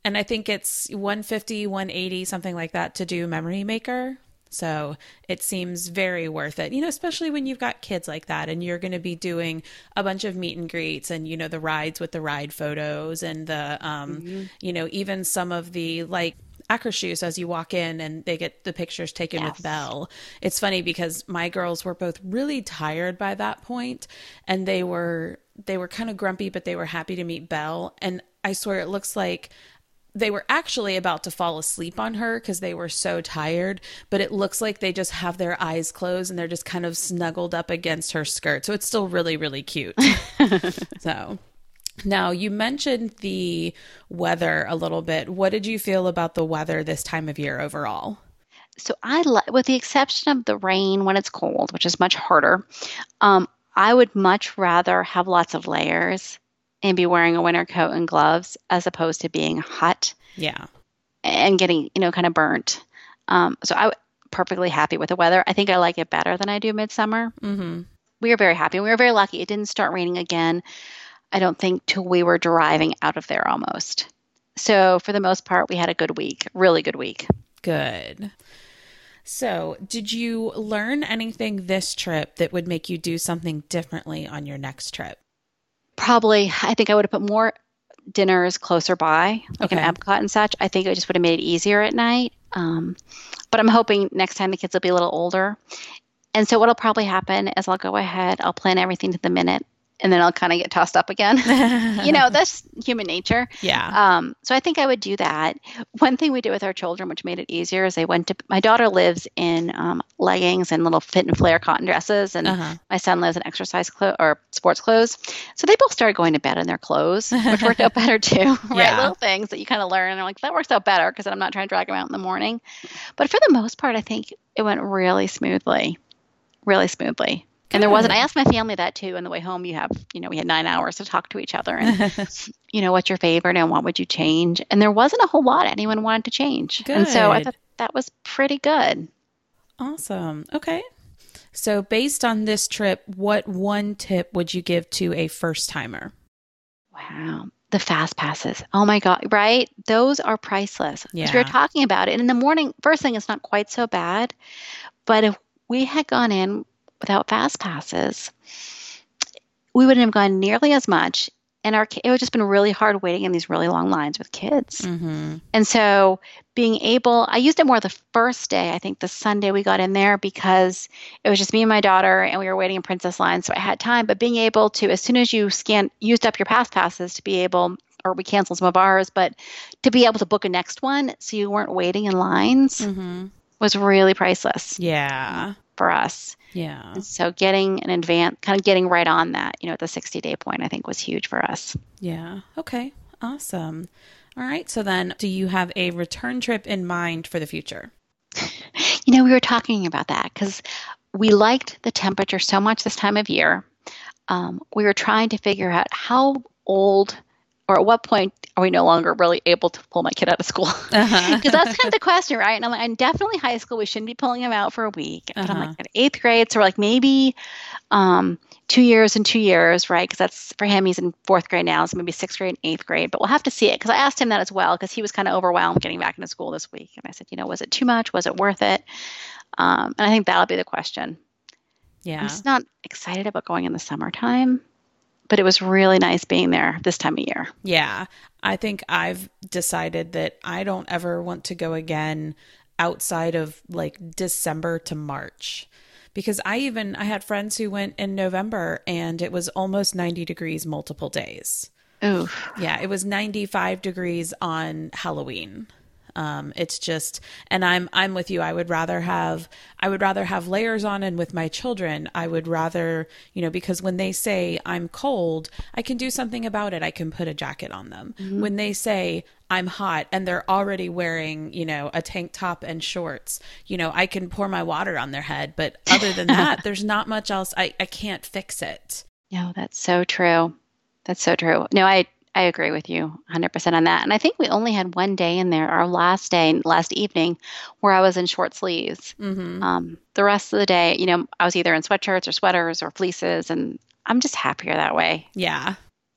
Speaker 1: And I think it's 150, 180 something like that to do memory maker. So it seems very worth it, you know, especially when you've got kids like that and you're going to be doing a bunch of meet and greets and, you know, the rides with the ride photos and the, um, mm-hmm. you know, even some of the like Akershus as you walk in and they get the pictures taken yes. with Belle. It's funny because my girls were both really tired by that point and they were they were kind of grumpy but they were happy to meet Belle and I swear it looks like they were actually about to fall asleep on her because they were so tired, but it looks like they just have their eyes closed and they're just kind of snuggled up against her skirt. So it's still really, really cute. so now you mentioned the weather a little bit. What did you feel about the weather this time of year overall?
Speaker 2: So I, like, with the exception of the rain when it's cold, which is much harder, um, I would much rather have lots of layers and be wearing a winter coat and gloves as opposed to being hot.
Speaker 1: Yeah.
Speaker 2: and getting, you know, kind of burnt. Um, so I'm perfectly happy with the weather. I think I like it better than I do midsummer.
Speaker 1: Mm-hmm.
Speaker 2: We were very happy. We were very lucky. It didn't start raining again. I don't think till we were driving out of there almost. So for the most part, we had a good week, really good week.
Speaker 1: Good. So, did you learn anything this trip that would make you do something differently on your next trip?
Speaker 2: Probably, I think I would have put more dinners closer by, like
Speaker 1: Okay.
Speaker 2: an Epcot and such. I think it just would have made it easier at night. Um, but I'm hoping next time the kids will be a little older. And so what'll probably happen is I'll go ahead, I'll plan everything to the minute, and then I'll kind of get tossed up again. you know, that's human nature.
Speaker 1: yeah.
Speaker 2: Um, so I think I would do that. One thing we did with our children, which made it easier, is they went to. My daughter lives in um, leggings and little fit and flare cotton dresses, and
Speaker 1: Uh-huh.
Speaker 2: my son lives in exercise clothes or sports clothes. So they both started going to bed in their clothes, which worked out better too. right,
Speaker 1: Yeah.
Speaker 2: little things that you kind of learn, and I'm like, that works out better because I'm not trying to drag them out in the morning. But for the most part, I think it went really smoothly, really smoothly. And there wasn't. I asked my family that too. On the way home, you have, you know, we had nine hours to talk to each other, and you know, what's your favorite and what would you change? And there wasn't a whole lot anyone wanted to change. And so I thought that was pretty good.
Speaker 1: awesome. Okay. So, based on this trip, what one tip would you give to a first timer?
Speaker 2: Wow. The fast passes. Oh my God, right? Those are priceless. 'Cause We
Speaker 1: Yeah.
Speaker 2: were talking about it. And in the morning, first thing, it's not quite so bad. But if we had gone in without fast passes, we wouldn't have gone nearly as much. And our it would just been really hard waiting in these really long lines with kids.
Speaker 1: Mm-hmm.
Speaker 2: And so being able, I used it more the first day, I think the Sunday we got in there because it was just me and my daughter and we were waiting in Princess Line. So I had time. But being able to, as soon as you scan, used up your pass passes to be able, or we canceled some of ours, but to be able to book a next one so you weren't waiting in lines
Speaker 1: Mm-hmm.
Speaker 2: was really priceless
Speaker 1: Yeah.
Speaker 2: For us.
Speaker 1: Yeah.
Speaker 2: And so getting an advance, kind of getting right on that, you know, at the 60 day point, I think was huge for us.
Speaker 1: Yeah. Okay. Awesome. All right. So, then do you have a return trip in mind for the future?
Speaker 2: You know, we were talking about that because we liked the temperature so much this time of year. Um, we were trying to figure out how old or at what point are we no longer really able to pull my kid out of school?
Speaker 1: Uh-huh.
Speaker 2: Because that's kind of the question, right? And I'm like, I'm definitely high school. We shouldn't be pulling him out for a week. But I'm
Speaker 1: Uh-huh.
Speaker 2: like, at eighth grade. So we're like, maybe um, two years and two years, right? Because that's for him, he's in fourth grade now. So maybe sixth grade and eighth grade. But we'll have to see it. Because I asked him that as well, because he was kind of overwhelmed getting back into school this week. And I said, you know, was it too much? Was it worth it? Um, and I think that'll be the question.
Speaker 1: Yeah, I'm
Speaker 2: just not excited about going in the summertime. But it was really nice being there this time of year.
Speaker 1: Yeah. I think I've decided that I don't ever want to go again outside of like December to March. Because I even I had friends who went in November and it was almost 90 degrees multiple days.
Speaker 2: Oof.
Speaker 1: Yeah, it was 95 degrees on Halloween. Um, it's just, and I'm I'm with you. I would rather have I would rather have layers on, and with my children, I would rather you know because when they say I'm cold, I can do something about it. I can put a jacket on them. When they say I'm hot and they're already wearing you know a tank top and shorts, you know I can pour my water on their head. But other than that, there's not much else. I I can't fix it.
Speaker 2: No, that's so true. That's so true. No, I I agree with you 100% on that. And I think we only had one day in there, our last day, last evening, where I was in short sleeves.
Speaker 1: hmm
Speaker 2: Um, the rest of the day, you know, I was either in sweatshirts or sweaters or fleeces, and I'm just happier that way,
Speaker 1: Yeah.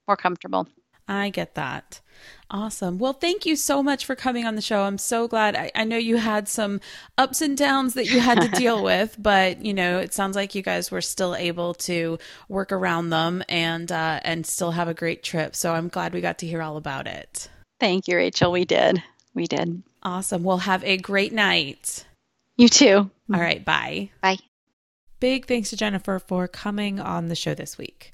Speaker 2: more comfortable.
Speaker 1: I get that. Awesome. Well, thank you so much for coming on the show. I'm so glad. I, I know you had some ups and downs that you had to deal with, but you know, it sounds like you guys were still able to work around them and uh, and still have a great trip. So I'm glad we got to hear all about it.
Speaker 2: Thank you, Rachel. We did. We did.
Speaker 1: Awesome. Well, have a great night.
Speaker 2: You too.
Speaker 1: All right. Bye.
Speaker 2: Bye.
Speaker 1: Big thanks to Jennifer for coming on the show this week.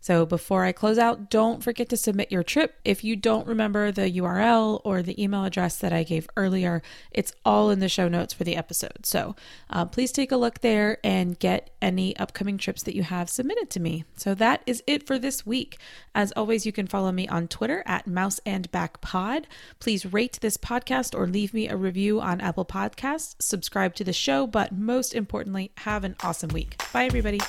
Speaker 1: So before I close out, don't forget to submit your trip. If you don't remember the URL or the email address that I gave earlier, it's all in the show notes for the episode. So uh, please take a look there and get any upcoming trips that you have submitted to me. So that is it for this week. As always, you can follow me on Twitter at Mouse and Back Pod. Please rate this podcast or leave me a review on Apple Podcasts. Subscribe to the show, but most importantly, have an awesome week. Bye, everybody.